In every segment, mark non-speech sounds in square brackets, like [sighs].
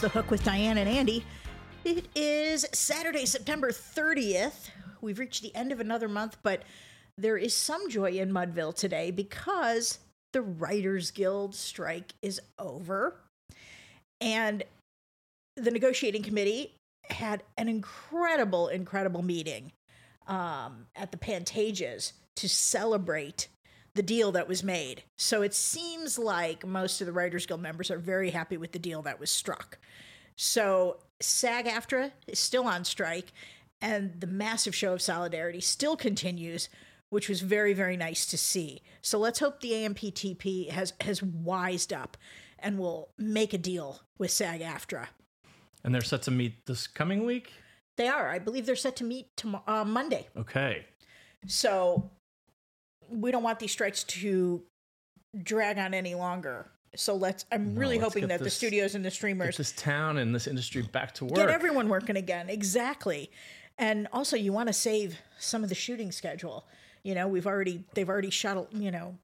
The Hook with Diane and Andy. It is Saturday, September 30th. We've reached the end of another month, but there is some joy in Mudville today because the Writers Guild strike is over. And the negotiating committee had an incredible, incredible meeting um, at the Pantages to celebrate the deal that was made. So it seems like most of the Writers Guild members are very happy with the deal that was struck. So SAG AFTRA is still on strike, and the massive show of solidarity still continues, which was very, very nice to see. So let's hope the AMPTP has, has wised up and will make a deal with SAG AFTRA. And they're set to meet this coming week? They are. I believe they're set to meet tomorrow, uh, Monday. Okay. So we don't want these strikes to drag on any longer. So let's. I'm No, really let's hoping that the studios and the Get streamers this town and this industry back to work. get everyone working again. Exactly. And also, you want to save some of the shooting schedule. You know, we've already they've already shot. You know,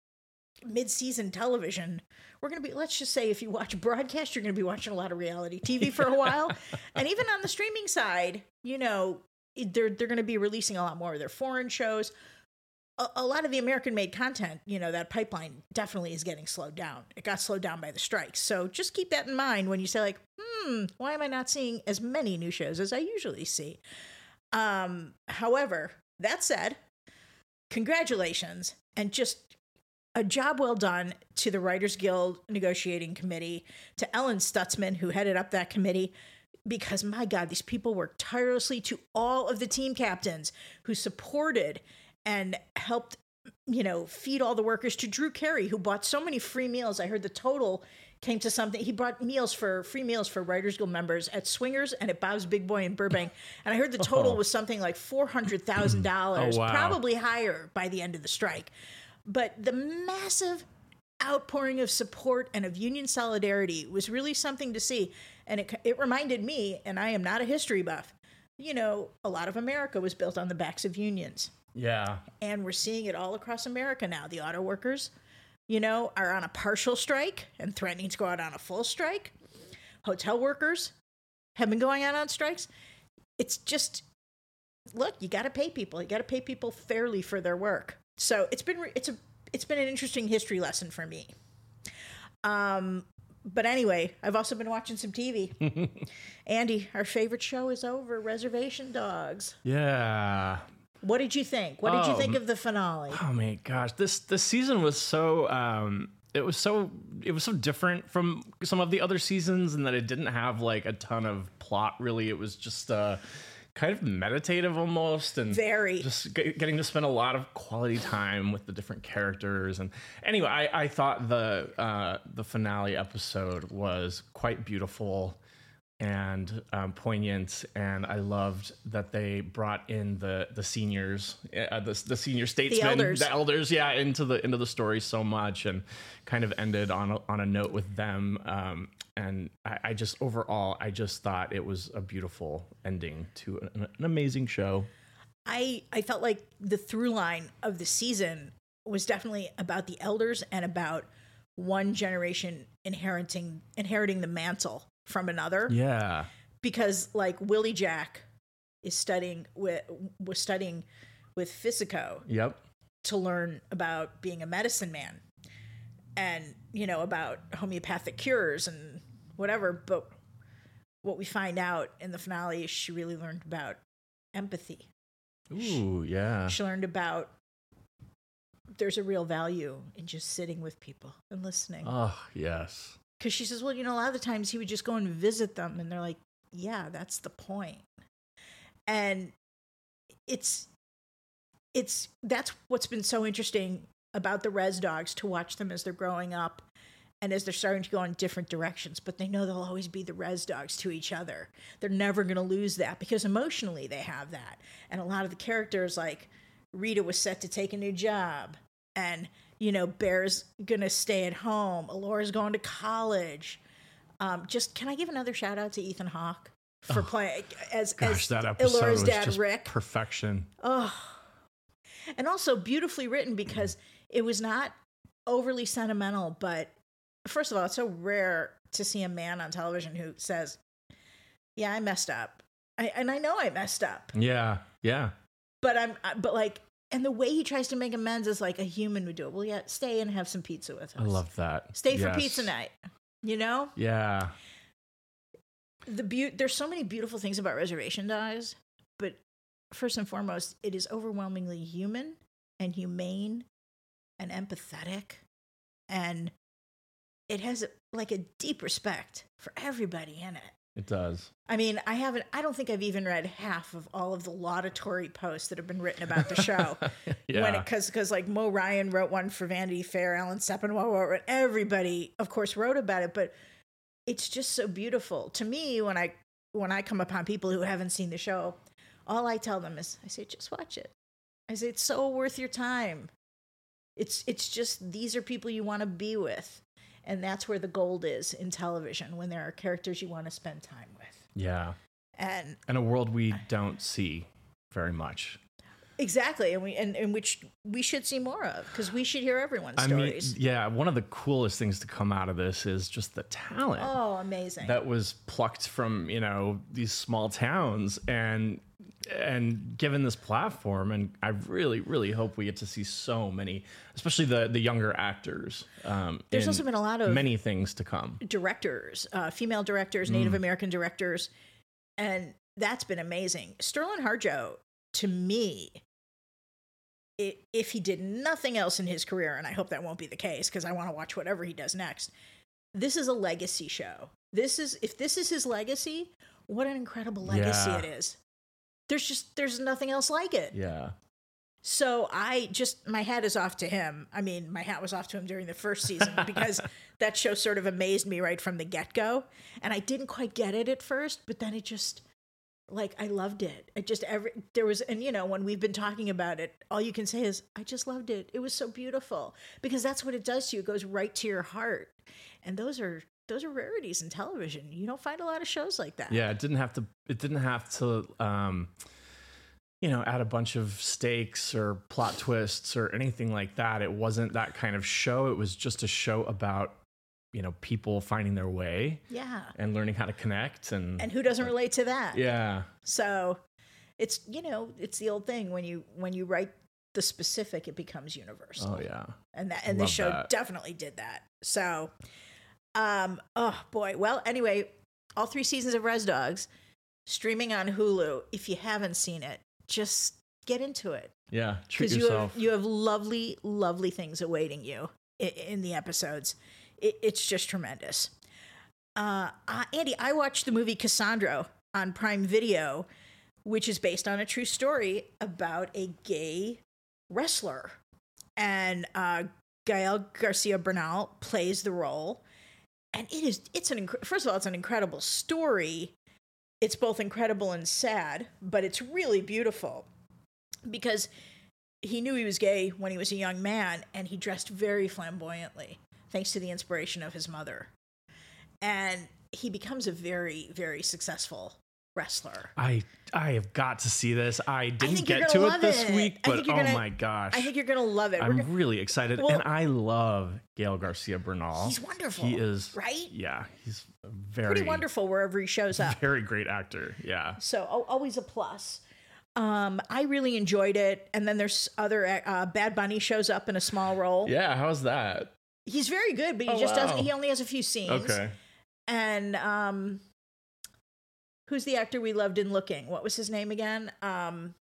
mid-season television. We're gonna be. Let's just say, if you watch broadcast, you're gonna be watching a lot of reality TV for a [laughs] while, and even on the streaming side, you know, they're they're gonna be releasing a lot more of their foreign shows. A, a lot of the American-made content, you know, that pipeline definitely is getting slowed down. It got slowed down by the strikes. So just keep that in mind when you say, like, hmm, why am I not seeing as many new shows as I usually see? Um, however, that said, congratulations and just a job well done to the Writers Guild negotiating committee, to Ellen Stutzman, who headed up that committee, because my God, these people worked tirelessly to all of the team captains who supported and helped, you know, feed all the workers to Drew Carey, who bought so many free meals. I heard the total came to something. He brought meals for free meals for Writers Guild members at Swingers and at Bob's Big Boy in Burbank. And I heard the total Oh. was something like $400,000, [clears throat] Oh, wow. probably higher by the end of the strike. But the massive outpouring of support and of union solidarity was really something to see. And it, it reminded me, and I am not a history buff, you know, a lot of America was built on the backs of unions. Yeah. And we're seeing it all across America now. The auto workers, you know, are on a partial strike and threatening to go out on a full strike. Hotel workers have been going out on strikes. It's just, look, you got to pay people. You got to pay people fairly for their work. So it's been it's a it's been an interesting history lesson for me. Um, but anyway, I've also been watching some TV. [laughs] Andy, our favorite show is over. Reservation Dogs. Yeah. What did you think? What did you Oh, think of the finale? Oh my gosh, this this season was so um it was so it was so different from some of the other seasons and that it didn't have like a ton of plot really. It was just uh kind of meditative almost and Very. just get, getting to spend a lot of quality time with the different characters and anyway I, I thought the uh, the finale episode was quite beautiful and um, poignant and I loved that they brought in the the seniors uh, the, the senior statesmen elders. the elders yeah into the into the story so much and kind of ended on a, on a note with them um, and I, I just overall I just thought it was a beautiful ending to an, an amazing show I I felt like the through line of the season was definitely about the elders and about one generation inheriting inheriting the mantle from another. yeah. Because like Willie Jack is studying with was studying with Fixico yep. to learn about being a medicine man and you know about homeopathic cures and whatever. But what we find out in the finale is she really learned about empathy. Ooh yeah. she learned about there's a real value in just sitting with people and listening. Oh yes because she says well you know a lot of the times he would just go and visit them and they're like yeah that's the point. and it's it's that's what's been so interesting about the res dogs to watch them as they're growing up and as they're starting to go in different directions but they know they'll always be the res dogs to each other they're never going to lose that because emotionally they have that and a lot of the characters like rita was set to take a new job and you know bear's going to stay at home Elora's going to college. Um, just can i give another shout out to ethan hawke for playing as gosh as that episode Elora's dad rick. perfection. Oh, and also beautifully written because it was not overly sentimental, but first of all, it's so rare to see a man on television who says, "Yeah, I messed up," I, and I know I messed up, Yeah. Yeah. but I'm, but like, and the way he tries to make amends is like a human would do it. Well, yeah, stay and have some pizza with us. I love that. Stay for pizza night. You know Yeah. the beauty. There's so many beautiful things about Reservation Dogs, but first and foremost, it is overwhelmingly human and humane and empathetic, and it has like a deep respect for everybody in it. It does. I mean, I haven't. I don't think I've even read half of all of the laudatory posts that have been written about the show. [laughs] yeah. When it because because like Mo Ryan wrote one for Vanity Fair, Alan Sepinwall wrote it. Everybody, of course, wrote about it, but it's just so beautiful to me when I when I come upon people who haven't seen the show. All I tell them is, I say, just watch it. I say it's so worth your time. It's it's just these are people you want to be with, and that's where the gold is in television when there are characters you want to spend time with. yeah. And In a world we don't see very much. exactly, and we and, and which we should see more of because we should hear everyone's I mean, stories. yeah, one of the coolest things to come out of this is just the talent oh, amazing! that was plucked from, you know, these small towns and and given this platform and I really really hope we get to see so many especially the the younger actors um There's also been a lot of many things to come. directors, uh, female directors, Native American directors, and that's been amazing. Sterlin Harjo, to me, i if he did nothing else in his career, and I hope that won't be the case because I want to watch whatever he does next. This is a legacy show. This is if this is his legacy, what an incredible legacy Yeah. it is. There's just there's nothing else like it. Yeah. So I just my hat is off to him. I mean, my hat was off to him during the first season [laughs] because that show sort of amazed me right from the get go, and I didn't quite get it at first, but then it just like I loved it. It just every there was and you know when we've been talking about it, all you can say is I just loved it. It was so beautiful because that's what it does to you. It goes right to your heart, and those are those are rarities in television. You don't find a lot of shows like that. Yeah, it didn't have to. It didn't have to. Um, you know, add a bunch of stakes or plot twists or anything like that. It wasn't that kind of show. It was just a show about you know people finding their way yeah. and learning how to connect and, And who doesn't relate to that? yeah, So it's you know it's the old thing when you when you write the specific it becomes universal. oh yeah, And that and Love show that. definitely did that. So um oh boy. Well, anyway, all three seasons of Res Dogs streaming on Hulu. If you haven't seen it, just get into it yeah. Treat because you have you have lovely lovely things awaiting you in, in the episodes. It, it's just tremendous. Uh, uh, Andy, I watched the movie Cassandro on Prime Video, which is based on a true story about a gay wrestler, and uh, Gael Garcia Bernal plays the role, and it is it's an inc- first of all it's an incredible story. It's both incredible and sad, but it's really beautiful because he knew he was gay when he was a young man and he dressed very flamboyantly thanks to the inspiration of his mother and he becomes a very very successful wrestler I I have got to see this. I didn't get gonna it this it. week, but oh gonna- my gosh, i think you're gonna love it I'm gonna- really excited, Well- and I love Gael Garcia Bernal. he's wonderful He is right Yeah, he's very pretty wonderful wherever he shows up [laughs] very great actor. Yeah. so al- always a plus um i really enjoyed it and then there's other uh bad bunny shows up in a small role Yeah, how's that? he's very good but he Oh, just wow. doesn't he only has a few scenes Okay. and um who's the actor we loved in looking what was his name again um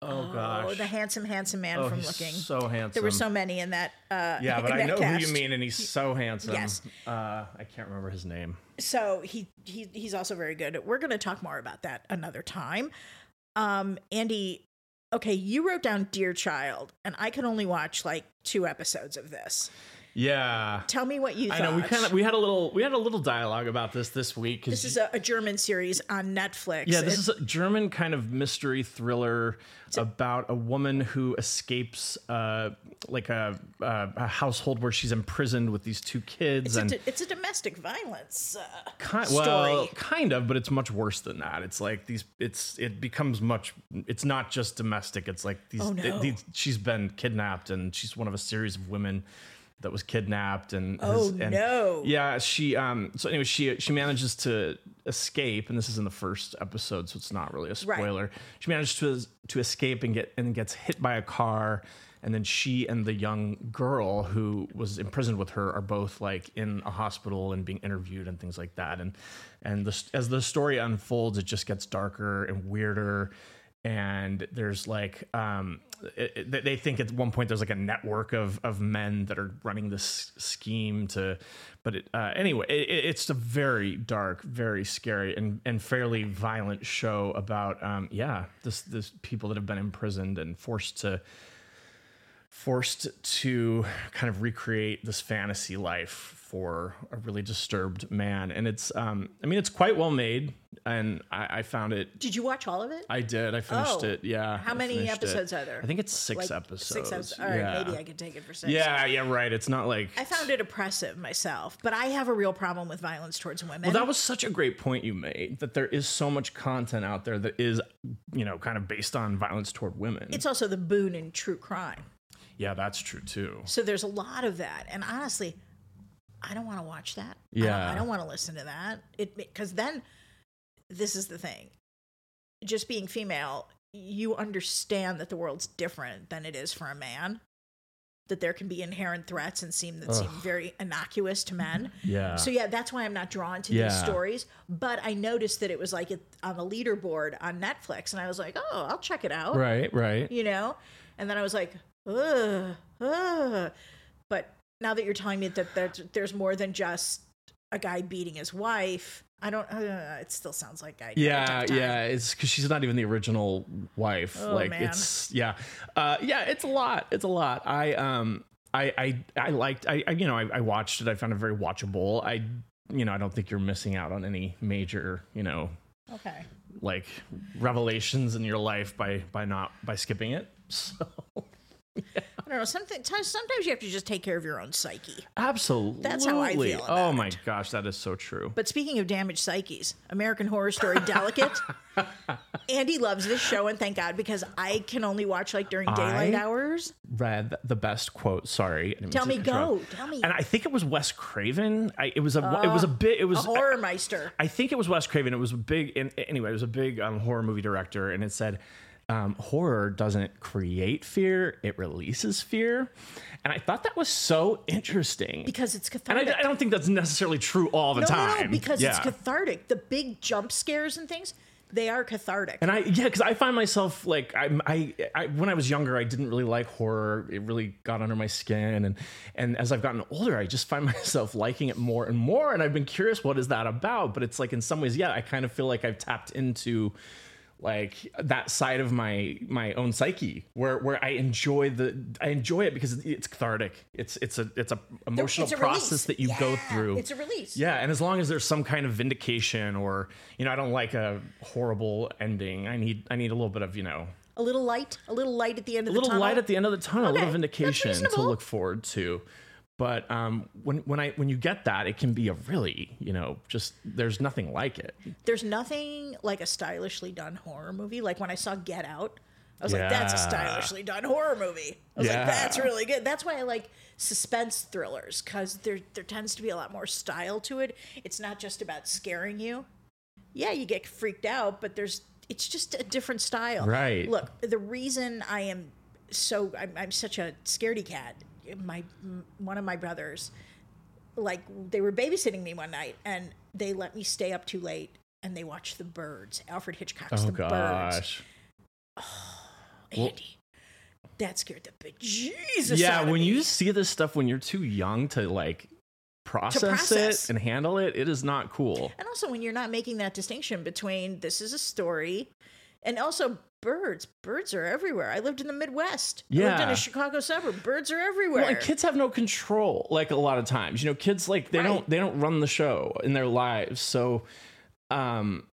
Oh, gosh. the handsome handsome man oh, from looking so handsome. there were so many in that uh Yeah, but I know who you mean, and he's so handsome. Yes. Uh, I can't remember his name. so he, he he's also very good we're going to talk more about that another time um andy okay you wrote down dear child and i could only watch like two episodes of this Yeah. tell me what you I thought know we kind of we had a little we had a little dialogue about this this week. this is a, a german series on netflix Yeah, this It- is a German kind of mystery thriller about a woman who escapes uh, like a, uh, a household where she's imprisoned with these two kids it's, a, and d- it's a domestic violence uh, kind, story well, kind of, but it's much worse than that. It's like these. It's it becomes much. It's not just domestic. It's like these. Oh, no. these she's been kidnapped and she's one of a series of women that was kidnapped and Oh, and- no. yeah she um so anyway she she manages to escape and this is in the first episode so it's not really a Right. spoiler she manages to to escape and get and gets hit by a car and then she and the young girl who was imprisoned with her are both like in a hospital and being interviewed and things like that and and the, as the story unfolds it just gets darker and weirder and there's like um it, it- they think at one point there's like a network of of men that are running this scheme to but it, uh, anyway it, it- it's a very dark very scary and and fairly violent show about um yeah this this people that have been imprisoned and forced to forced to kind of recreate this fantasy life for a really disturbed man and it's um i mean it's quite well made and i, I found it Did you watch all of it? I did. I finished Oh. it. Yeah. How I many finished it. episodes are there? I think it's six Like, episodes. Six episodes. All right, yeah. maybe I could take it for six. Yeah, yeah, right. It's not like. I found it oppressive myself, but I have a real problem with violence towards women. well, that was such a great point you made that there is so much content out there that is, you know, kind of based on violence toward women. it's also the boon in true crime. yeah, that's true too. So there's a lot of that, and honestly, I don't want to watch that. I don't, Yeah. I don't want to listen to that. It because then this is the thing. Just being female, you understand that the world's different than it is for a man. That there can be inherent threats and seem that seem very innocuous to men. Yeah. So yeah, that's why I'm not drawn to Yeah. these stories. But I noticed that it was like it, on the leaderboard on Netflix, and I was like, oh, I'll check it out right, right. you know? And then I was like, ugh, ugh. Now that you're telling me that there's, there's more than just a guy beating his wife, I don't, uh, it still sounds like I Yeah, yeah. It's because she's not even the original wife. Oh, like man. it's yeah, uh, yeah. It's a lot. It's a lot. I um, I I I liked. I, I you know I, I watched it. I found it very watchable. I you know I don't think you're missing out on any major you know Okay. like revelations in your life by by not by skipping it. [laughs] So I don't know. Something, sometimes you have to just take care of your own psyche. absolutely, That's how I feel Oh my it. gosh, that is so true. But speaking of damaged psyches, American Horror Story Delicate. [laughs] Andy loves this show, and thank God because I can only watch like during daylight I- hours. Read the best quote. Sorry, I Tell me, go. Tell me. And I think it was Wes Craven. I, it was a it was a bit. It was A horror meister. I think it was Wes Craven. It was a big, in, anyway, it was a big um, horror movie director, and it said, um, horror doesn't create fear, it releases fear. And I thought that was so interesting. Because it's and cathartic. I, I don't think that's necessarily true all the no, time. no, no, because it's cathartic. The big jump scares and things, they are cathartic. And I, yeah, because I find myself like I'm, I, I, when I was younger, I didn't really like horror. It really got under my skin, and and as I've gotten older, I just find [laughs] myself liking it more and more. And I've been curious, what is that about? But it's like in some ways, yeah, I kind of feel like I've tapped into like that side of my my own psyche where where I enjoy the I enjoy it because it's cathartic. It's it's a it's a emotional It's a process release. that you go through. It's a release. Yeah, and as long as there's some kind of vindication or you know, I don't like a horrible ending. I need I need a little bit of, you know, A little light, a little light at the end of the tunnel. a little light at the end of the tunnel, a little vindication to look forward to. But um, when when I when you get that, it can be a really, you know, just there's nothing like it. There's nothing like a stylishly done horror movie. Like when I saw Get Out, I was like, that's a stylishly done horror movie. I was Yeah. like, that's really good. That's why I like suspense thrillers because there there tends to be a lot more style to it. It's not just about scaring you. Yeah, you get freaked out, but there's it's just a different style. Right. Look, the reason I am so I'm, I'm such a scaredy cat. My one of my brothers, like they were babysitting me one night, and they let me stay up too late, and they watched The Birds, Alfred Hitchcock's Oh The Birds. gosh. [sighs] Andy, that scared the bejesus Yeah, out of when me. you see this stuff when you're too young to like process, process. it and handle it, it is not cool. and also when you're not making that distinction between this is a story, and also birds. Birds are everywhere. I lived in the Midwest. I lived in a Chicago suburb. Birds are everywhere. Well, and kids have no control. Like a lot of times, you know, kids like they don't they don't run the show in their lives. So, um,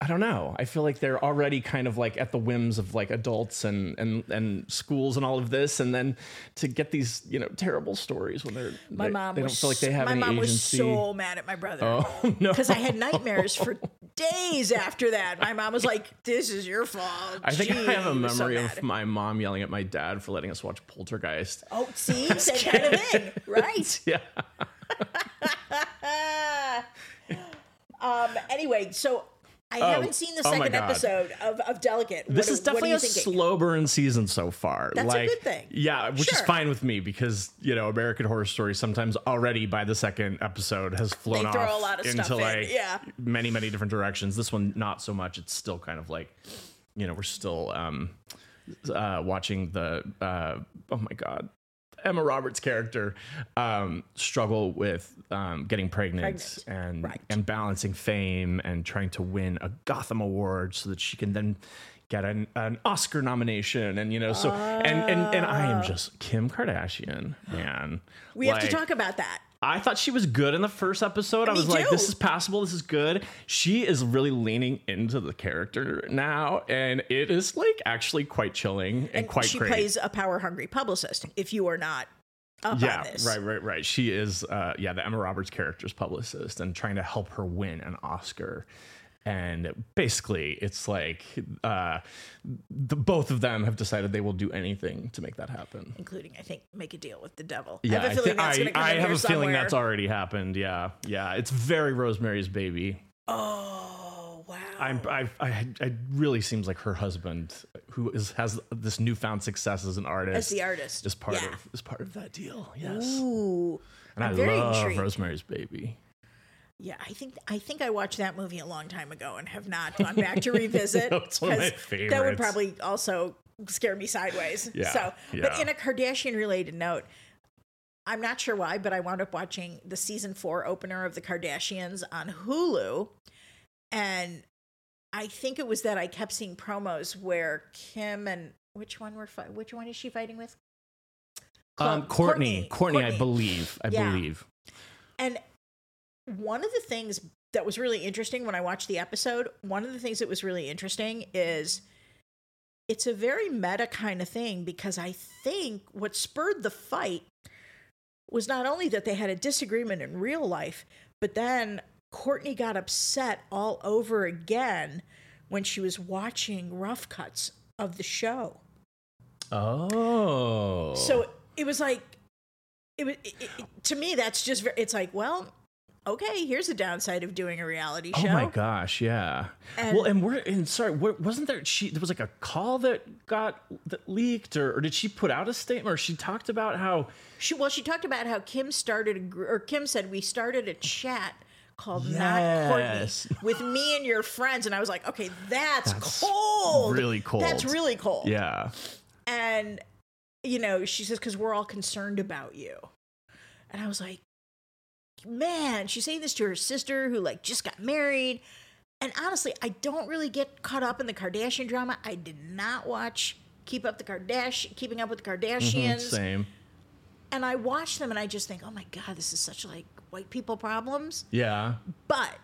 I don't know. I feel like they're already kind of like at the whims of like adults and and and schools and all of this, and then to get these you know terrible stories when they're my they, mom they don't was feel like they have my mom agency. was so mad at my brother. oh [laughs] no! [laughs] because I had nightmares for days after that. My mom was like, "This is your fault." I think I have a was so memory of my mom yelling at my dad for letting us watch Poltergeist. Oh, [laughs] see, same kind of thing, right? [laughs] Yeah. [laughs] um. Anyway, so I haven't seen the oh second God. episode of, of Delicate. This What- is what are definitely a thinking? slow burn season so far. That's a good thing. Yeah, which is fine with me because you know American Horror Story sometimes already by the second episode has flown They off a lot of into stuff in, like yeah. many many different directions. This one not so much. It's still kind of like you know we're still um, uh, watching the uh, oh my god. Emma Roberts' character um, struggle with um, getting pregnant, Pregnant. and Right. and balancing fame and trying to win a Gotham Award so that she can then get an, an Oscar nomination and you know so and, and and I am just Kim Kardashian man We have to talk about that. I thought she was good in the first episode I Me was like too. this is passable this is good she is really leaning into the character now and it is like actually quite chilling and, quite she great plays a power hungry publicist. If you are not yeah, right, right, right. She is, uh, yeah, the Emma Roberts character's publicist and trying to help her win an Oscar. And basically, it's like uh, the, both of them have decided they will do anything to make that happen. including I think make a deal with the devil. Yeah, I have a feeling thi- that's going to come I have a feeling that's already happened. Yeah, yeah. It's very Rosemary's Baby. Oh wow! I'm, I, I, it really seems like her husband, who is has this newfound success as an artist, As the artist, is part yeah. of is part of that deal. Yes, Ooh, and I'm I love intrigued. Rosemary's Baby. Yeah. I think I think I watched that movie a long time ago and have not gone back to [laughs] revisit. It's one of my 'cause That would probably also scare me sideways. Yeah, So, but in a Kardashian related note. I'm not sure why, but I wound up watching the season four opener of the Kardashians on Hulu. And I think it was that I kept seeing promos where Kim and which one were fi- which one is she fighting with? Um, Cl- Kourtney, Kourtney, I believe, I Yeah. believe. And one of the things that was really interesting when I watched the episode, one of the things that was really interesting is it's a very meta kind of thing because I think what spurred the fight was not only that they had a disagreement in real life, but then Kourtney got upset all over again when she was watching rough cuts of the show. Oh, So it was like, it was it, it, to me. That's just it's like, well, okay, here's the downside of doing a reality show. oh my gosh, yeah. And- well, and we're and sorry, wasn't there? She there was like a call that got that leaked, or, or did she put out a statement, or she talked about how? She well, she talked about how Kim started a or Kim said we started a chat called Not Yes. Kourtney with me and your friends, and I was like, okay, that's, That's cold, really cold. That's really cold. Yeah, And you know, she says because we're all concerned about you, and I was like, man, she's saying this to her sister who like just got married. And honestly, I don't really get caught up in the Kardashian drama. I did not watch Keep Up the Kardashian, Keeping Up with the Kardashians Mhm, same. and I watch them and I just think, oh my god, this is such like white people problems. Yeah, But,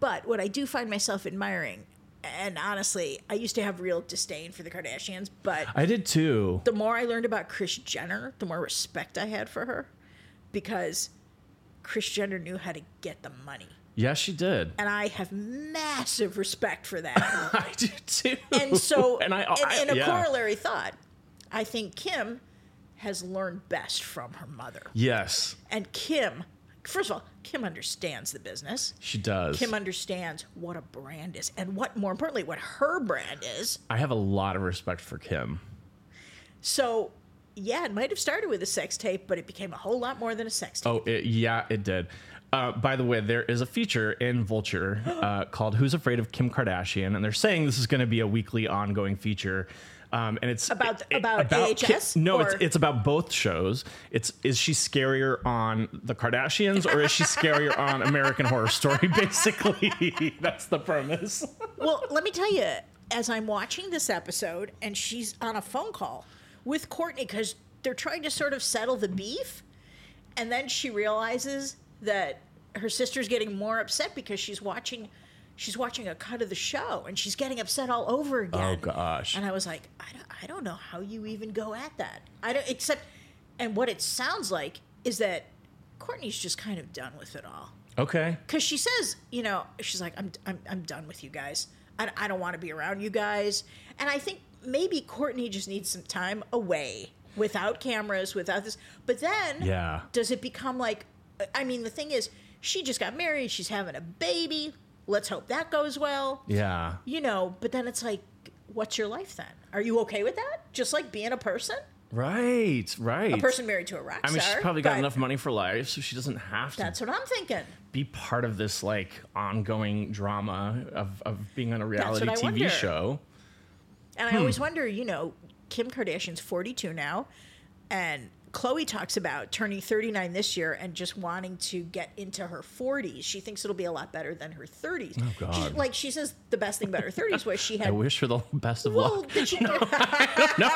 but what I do find myself admiring, and honestly, I used to have real disdain for the Kardashians, but I did too. the more I learned about Kris Jenner, the more respect I had for her, because Kris Jenner knew how to get the money, Yeah, she did. and I have massive respect for that. [laughs] I do too. and so, [laughs] and I, and, I and a yeah. corollary thought, I think Kim has learned best from her mother. Yes, And Kim, first of all, Kim understands the business. she does. Kim understands what a brand is and what, more importantly, what her brand is. I have a lot of respect for Kim. So, yeah, it might have started with a sex tape, but it became a whole lot more than a sex tape. Oh, it, yeah, it did. Uh, by the way, there is a feature in Vulture [gasps] uh, called "Who's Afraid of Kim Kardashian," and they're saying this is going to be a weekly, ongoing feature. Um, and it's About- it- about Kim- AHS, no, or- it's it's about both shows. It's is she scarier on the Kardashians or is she [laughs] scarier on American Horror Story? [laughs] Basically, [laughs] that's the premise. Well, let me tell you, as I'm watching this episode and she's on a phone call with Kourtney because they're trying to sort of settle the beef, and then she realizes that her sister's getting more upset because she's watching. She's watching a cut of the show and she's getting upset all over oh, again. Oh gosh. And I was like, I don't, I don't know how you even go at that. I don't, except, and what it sounds like is that Kourtney's just kind of done with it all. Okay. because she says, you know, she's like, I'm, I'm, I'm done with you guys. I, I don't want to be around you guys. And I think maybe Kourtney just needs some time away without cameras, without this. But then, Yeah. does it become like, I mean, the thing is, she just got married, she's having a baby. Let's hope that goes well. Yeah. You know, but then it's like, what's your life then? Are you okay with that? Just like being a person? Right. Right. A person married to a rock I mean, star? she's probably got enough money for life, so she doesn't have to That's what I'm thinking. be part of this like ongoing drama of, of being on a reality TV wonder. show. And Hmm. I always wonder, you know, Kim Kardashian's 42 now, and Khloé talks about turning 39 this year and just wanting to get into her 40s. She thinks it'll be a lot better than her 30s. Oh, God. She- like she says, the best thing about her 30s was she [laughs] had. I wish her the [laughs] best of well, luck. did she, [laughs] No,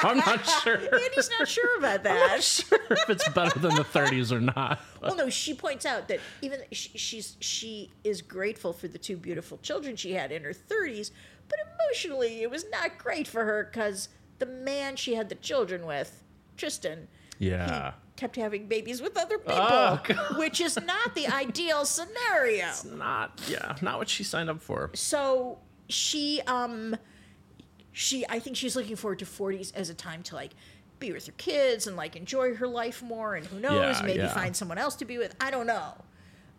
I'm not sure. Andy's not sure about that. sure if it's better than the 30s or not. Well, no, she points out that even she, she's she is grateful for the two beautiful children she had in her 30s, but emotionally it was not great for her because the man she had the children with, Tristan, Yeah. kept having babies with other people, Oh, which is not the ideal scenario. Not yeah, not what she signed up for. So she um she I think she's looking forward to 40s as a time to like be with her kids and like enjoy her life more and who knows Yeah, maybe yeah. find someone else to be with. I don't know.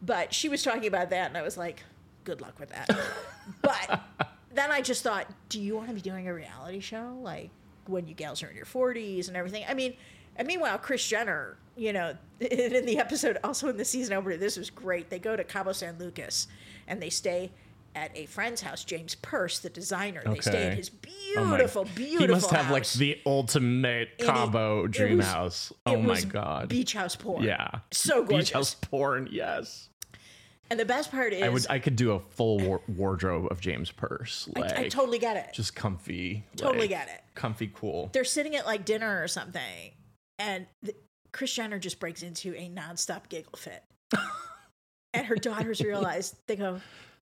But she was talking about that and I was like good luck with that. [laughs] but then I just thought, do you want to be doing a reality show like when you gals are in your 40s and everything? I mean, and meanwhile, Kris Jenner, you know, [laughs] in the episode, also in the season opener, this was great. They go to Cabo San Lucas and they stay at a friend's house, James Perse, the designer. They stay at his Oh my- beautiful, beautiful He must have like house. the ultimate Cabo it dream was- house. it Oh my god. Beach house porn. yeah. So gorgeous. Beach house porn. Yes. And the best part is, I would. I could do a full war- wardrobe of James Perse. Like I totally get it. just comfy. Totally like, get it. Comfy, cool. they're sitting at like dinner or something, and the, Kris Jenner just breaks into a nonstop giggle fit. [laughs] and her daughters realize, they go,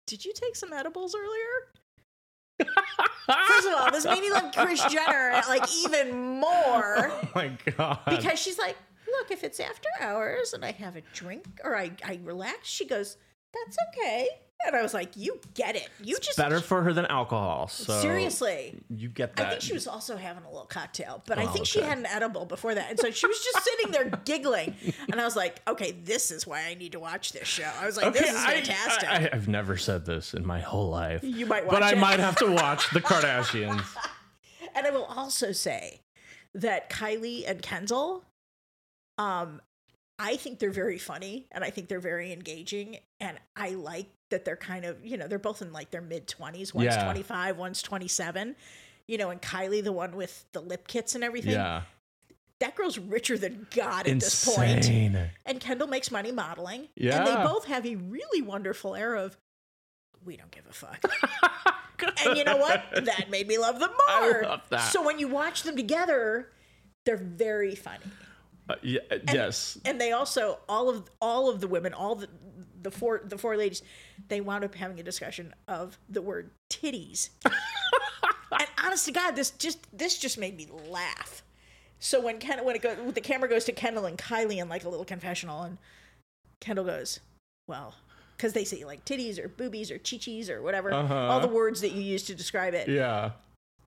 Did you take some edibles earlier? First of all, this made me love Kris Jenner like even more [laughs] Oh my god. because she's like, Look, if it's after hours and I have a drink or I, I relax, she goes, That's okay. And I was like, You get it. You just better for her than alcohol. So seriously. you get that. I think she was also having a little cocktail, but I Oh, think she had an edible before that. And so she was just sitting there [laughs] giggling. And I was like, okay, this is why I need to watch this show. I was like, this is I- fantastic. I, have never said this in my whole life. You might but I it. might have to watch [laughs] the Kardashians. and I will also say that Kylie and Kendall, um, I think they're very funny and I think they're very engaging. And I like that they're kind of, you know, they're both in like their mid 20s. One's Yeah. 25, one's 27. You know, and Kylie, the one with the lip kits and everything, Yeah, that girl's richer than God at this point. And Kendall makes money modeling. And they both have a really wonderful air of, we don't give a fuck. [laughs] and you know what? That made me love them [laughs] I more. love that. So when you watch them together, they're very funny. Uh, yeah, yes. And they also all of all of the women, all the the four the four ladies, they wound up having a discussion of the word titties. [laughs] and honest to God, this just this just made me laugh. So when Ken when it go, when the camera goes to Kendall and Kylie in like a little confessional, and Kendall goes, "Well," because they say like titties or boobies or chichis or whatever, Uh-huh. all the words that you use to describe it. Yeah.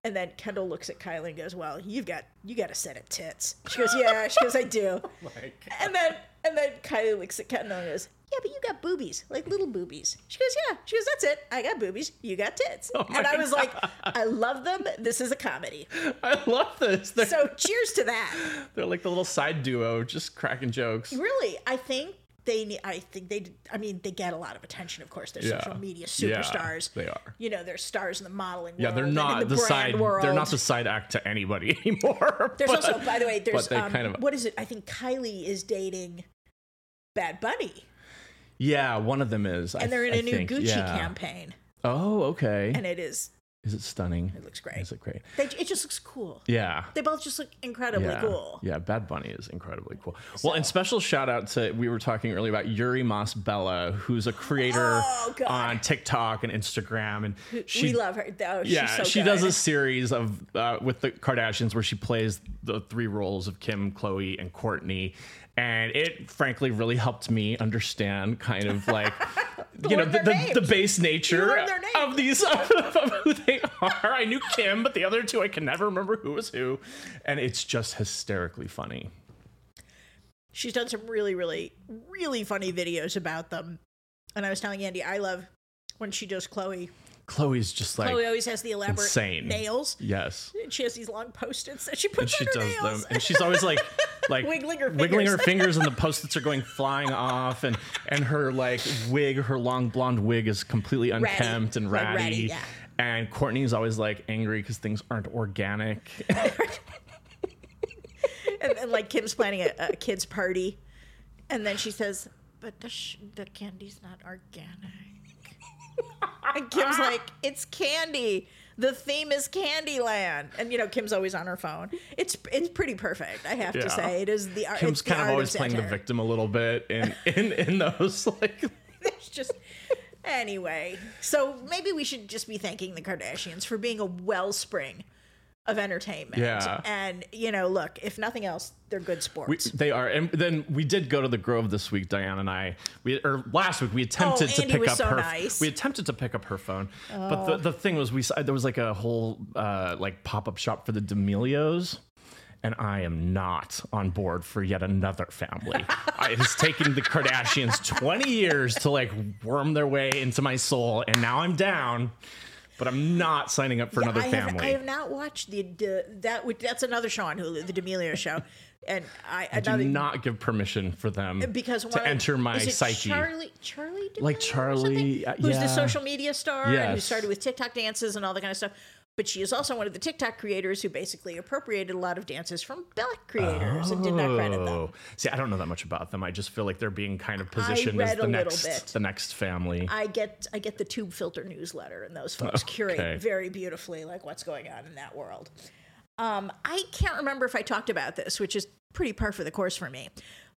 And then Kendall looks at Kylie and goes, "Well, you've got you got a set of tits." She goes, "Yeah." She goes, "I do." [laughs] Oh like, And then and then Kylie looks at Kendall and goes, "Yeah, but you got boobies, like little boobies." She goes, "Yeah." She goes, "That's it. I got boobies. You got tits." Oh and I was like, "I love them. This is a comedy." [laughs] I love this. They're, So cheers to that. [laughs] they're like the little side duo, just cracking jokes. Really, I think they need. I think they. I mean, they get a lot of attention. Of course, they're Yeah. social media Yeah, superstars. they are. You know, they're stars in the modeling world. Yeah, they're not in the, the, side. World. They're not the side act to anybody [laughs] anymore. There's but- also, by the way, there's um, kind of what is it? I think Kylie is dating Bad Bunny, yeah. One of them is, and they're in a a new Gucci campaign, Oh, okay. and it is is it stunning? it looks great. Is it great? They, it just looks cool. Yeah. They both just look incredibly yeah. cool. Yeah, Bad Bunny is incredibly cool. Well, and special shout out to we were talking earlier about Yuri Moss Bella, who's a creator Oh, on TikTok and Instagram, and she we love her. Oh, she's yeah so she does a series of uh, with the Kardashians where she plays the three roles of Kim, Khloé, and Kourtney. And it frankly really helped me understand kind of like [laughs] you know the, the, the base nature learned their names. of these [laughs] of who they are. I knew Kim, but the other two I can never remember who was who, and it's just hysterically funny. She's done some really, really, really funny videos about them. And I was telling Andy, I love when she does Khloé. Khloé's just like Khloé always has the elaborate insane. nails. yes. And she has these long post-its that she and puts she on her does nails. them and she's always like [laughs] like Wiggling her wiggling her fingers. fingers and the [laughs] post-its are going flying off and and her like wig her long blonde wig is completely unkempt and Like ratty, ratty, yeah. and Kourtney's always like angry because things aren't organic [laughs] and, and like Kim's planning a, a kid's party, and then she says, "But the sh- the candy's not organic." [laughs] and Kim's like, "It's candy. The theme is Candyland." And you know, Kim's always on her phone. It's it's pretty perfect. I have Yeah. to say, it is the art. kim's kind of always playing the victim a little bit in [laughs] in in those like [laughs] It's just. Anyway, so maybe we should just be thanking the Kardashians for being a wellspring of entertainment. Yeah. And, you know, look, if nothing else, they're good we, sports. they are and then we did go to the grove this week diane and i we or last week we attempted to pick was up so her nice. we attempted to pick up her phone but the, the thing was we saw there was like a whole uh like pop-up shop for the D'Amelios and I am not on board for yet another family. [laughs] I- it has taken the Kardashians 20 years to like worm their way into my soul, and now I'm down. But I'm not signing up for Yeah, another I family. Have, I have not watched the, the that would that's another show on Hulu, the D'Amelio show, and I, I do not give permission for them because to of- enter my psyche. Charlie Charlie D'Amelio Like Charlie, uh, who's yeah. the social media star and who started with TikTok dances and all that kind of stuff. But she is also one of the TikTok creators who basically appropriated a lot of dances from Black creators and did not credit them. Oh. See, I don't know that much about them. I just feel like they're being kind of positioned as the next the next family. I get I get the Tubefilter newsletter, and those folks [laughs] curate very beautifully like what's going on in that world. Um, I can't remember if I talked about this, which is pretty par for the course for me.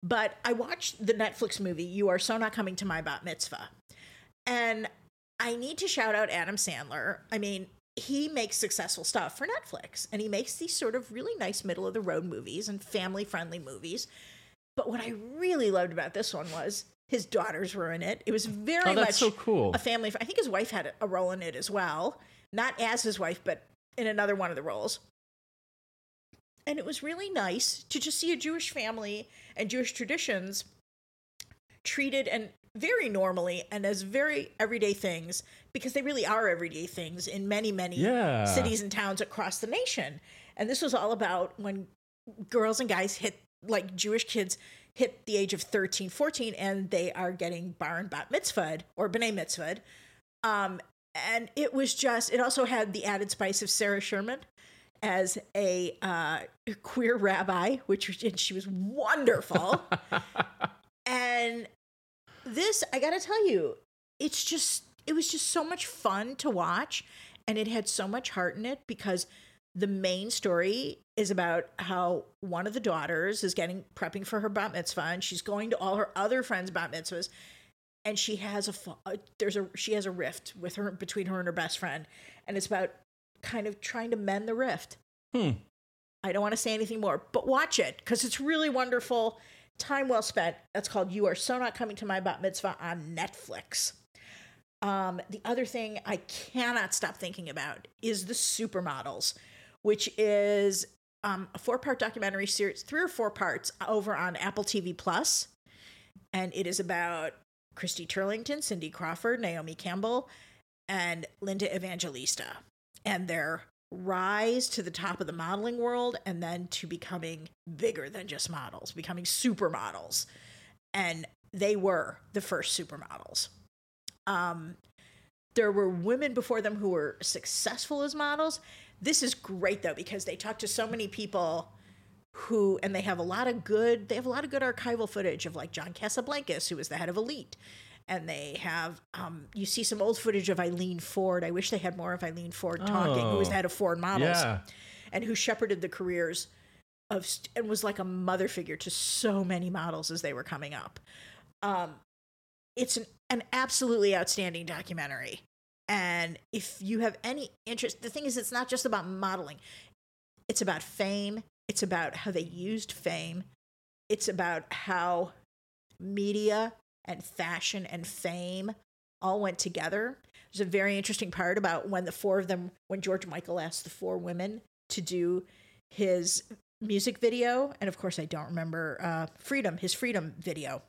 But I watched the Netflix movie "You Are So Not Coming to My Bat Mitzvah," and I need to shout out Adam Sandler. I mean, he makes successful stuff for Netflix, and he makes these sort of really nice middle of the road movies and family friendly movies. But what I really loved about this one was his daughters were in it. It was very Oh, much so cool. a family. I think his wife had a role in it as well, not as his wife, but in another one of the roles. And it was really nice to just see a Jewish family and Jewish traditions treated and very normally and as very everyday things because they really are everyday things in many many Yeah. cities and towns across the nation. And this was all about when girls and guys hit like Jewish kids hit the age of 13, 14 and they are getting bar and bat mitzvah or b'nai mitzvah. Um, and it was just, it also had the added spice of Sarah Sherman as a uh, queer rabbi, which and she was wonderful. [laughs] and this, I got to tell you, it's just, it was just so much fun to watch. And it had so much heart in it because the main story is about how one of the daughters is getting prepping for her bat mitzvah and she's going to all her other friends' bat mitzvahs and she has a uh, there's a she has a rift with her between her and her best friend and it's about kind of trying to mend the rift Hmm. i don't want to say anything more but watch it because it's really wonderful time well spent that's called you are so not coming to my bat mitzvah on netflix. Um, the other thing i cannot stop thinking about is the supermodels which is um, a four part documentary series three or four parts over on apple tv plus. And it is about Christy Turlington, Cindy Crawford, Naomi Campbell, and Linda Evangelista, and their rise to the top of the modeling world and then to becoming bigger than just models, becoming supermodels. And they were the first supermodels. Um, there were women before them who were successful as models. This is great though because they talk to so many people who and they have a lot of good they have a lot of good archival footage of like John Casablancas who was the head of Elite and they have um you see some old footage of Eileen Ford. I wish they had more of Eileen Ford talking who was Oh. the head of Ford Models Yeah. and who shepherded the careers of st- and was like a mother figure to so many models as they were coming up. Um it's an, an absolutely outstanding documentary. And if you have any interest the thing is it's not just about modeling. It's about fame. It's about how they used fame. It's about how media and fashion and fame all went together. There's a very interesting part about when the four of them, when George Michael asked the four women to do his music video, and of course I don't remember uh, Freedom, his Freedom video.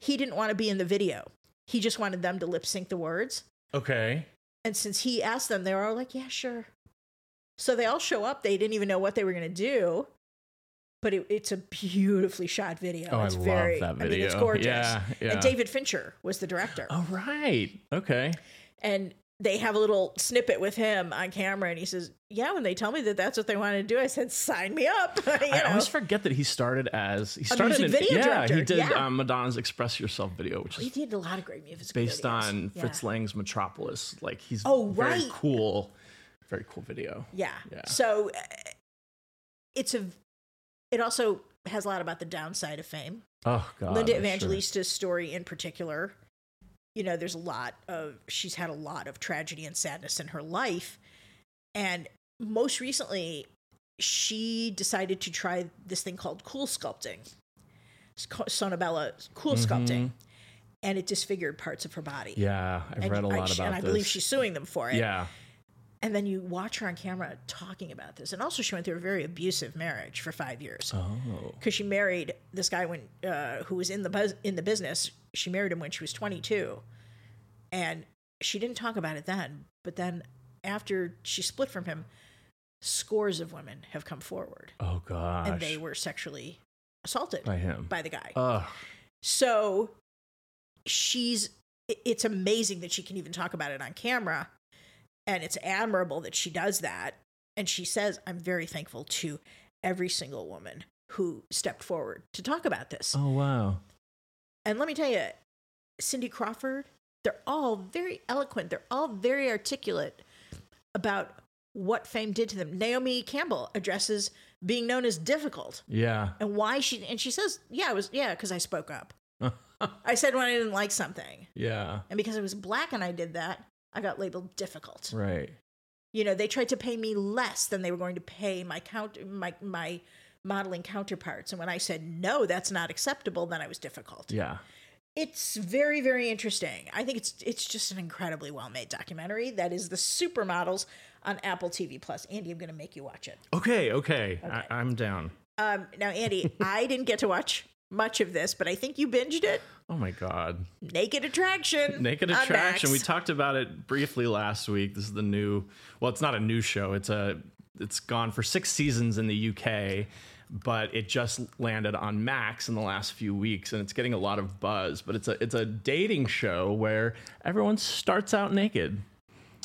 He didn't want to be in the video. He just wanted them to lip sync the words. Okay. And since he asked them, they were all like, "Yeah, sure." So they all show up. They didn't even know what they were going to do, but it, it's a beautifully shot video. Oh, I it's love very, that I mean, it's gorgeous. Yeah, yeah. And David Fincher was the director, Oh right. Okay. and they have a little snippet with him on camera, and he says, "Yeah, when they tell me that that's what they wanted to do, I said, sign me up." [laughs] you I know? always forget that he started as he started in video yeah director, he did yeah. um, Madonna's "Express Yourself" video, which he is did a lot of great music based videos. on Yeah. Fritz Lang's Metropolis. Like he's Oh, very right. cool, very cool video. Yeah. Yeah. So uh, it's a. It also has a lot about the downside of fame. Oh God, Linda I'm sure. Evangelista's story in particular, you know, there's a lot of she's had a lot of tragedy and sadness in her life. And most recently, she decided to try this thing called cool sculpting. Sonabella cool sculpting. And it disfigured parts of her body. Mm-hmm. Yeah, I've and read a I- lot about And I this. believe she's suing them for it. yeah, And then you watch her on camera talking about this. And also, she went through a very abusive marriage for five years oh, because she married this guy when uh, who was in the buzz, in the business. She married him when she was 22, and she didn't talk about it then. But then, after she split from him, scores of women have come forward, oh gosh, and they were sexually assaulted by him. by the guy. oh, So she's it's amazing that she can even talk about it on camera and it's admirable that she does that and she says I'm very thankful to every single woman who stepped forward to talk about this. oh wow, And let me tell you Cindy Crawford, they're all very eloquent, they're all very articulate about what fame did to them. Naomi Campbell addresses being known as difficult yeah, and why she and she says, "Yeah, it was yeah, cuz I spoke up." [laughs] I said when I didn't like something. yeah, And because I was black and I did that, I got labeled difficult. right. You know, they tried to pay me less than they were going to pay my count my my modeling counterparts. And when I said no, that's not acceptable, then I was difficult. Yeah, It's very very interesting. I think it's it's just an incredibly well-made documentary that is the supermodels on Apple TV Plus. Andy, I'm going to make you watch it. okay, okay, I, I'm down. Um, now, Andy, [laughs] I didn't get to watch much of this, but I think you binged it. Oh my God. Naked Attraction. [laughs] Naked Attraction. We talked about it briefly last week. This is the new. Well, it's not a new show. It's a. It's gone for six seasons in the UK, but it just landed on Max in the last few weeks, and it's getting a lot of buzz. But it's a it's a dating show where everyone starts out naked.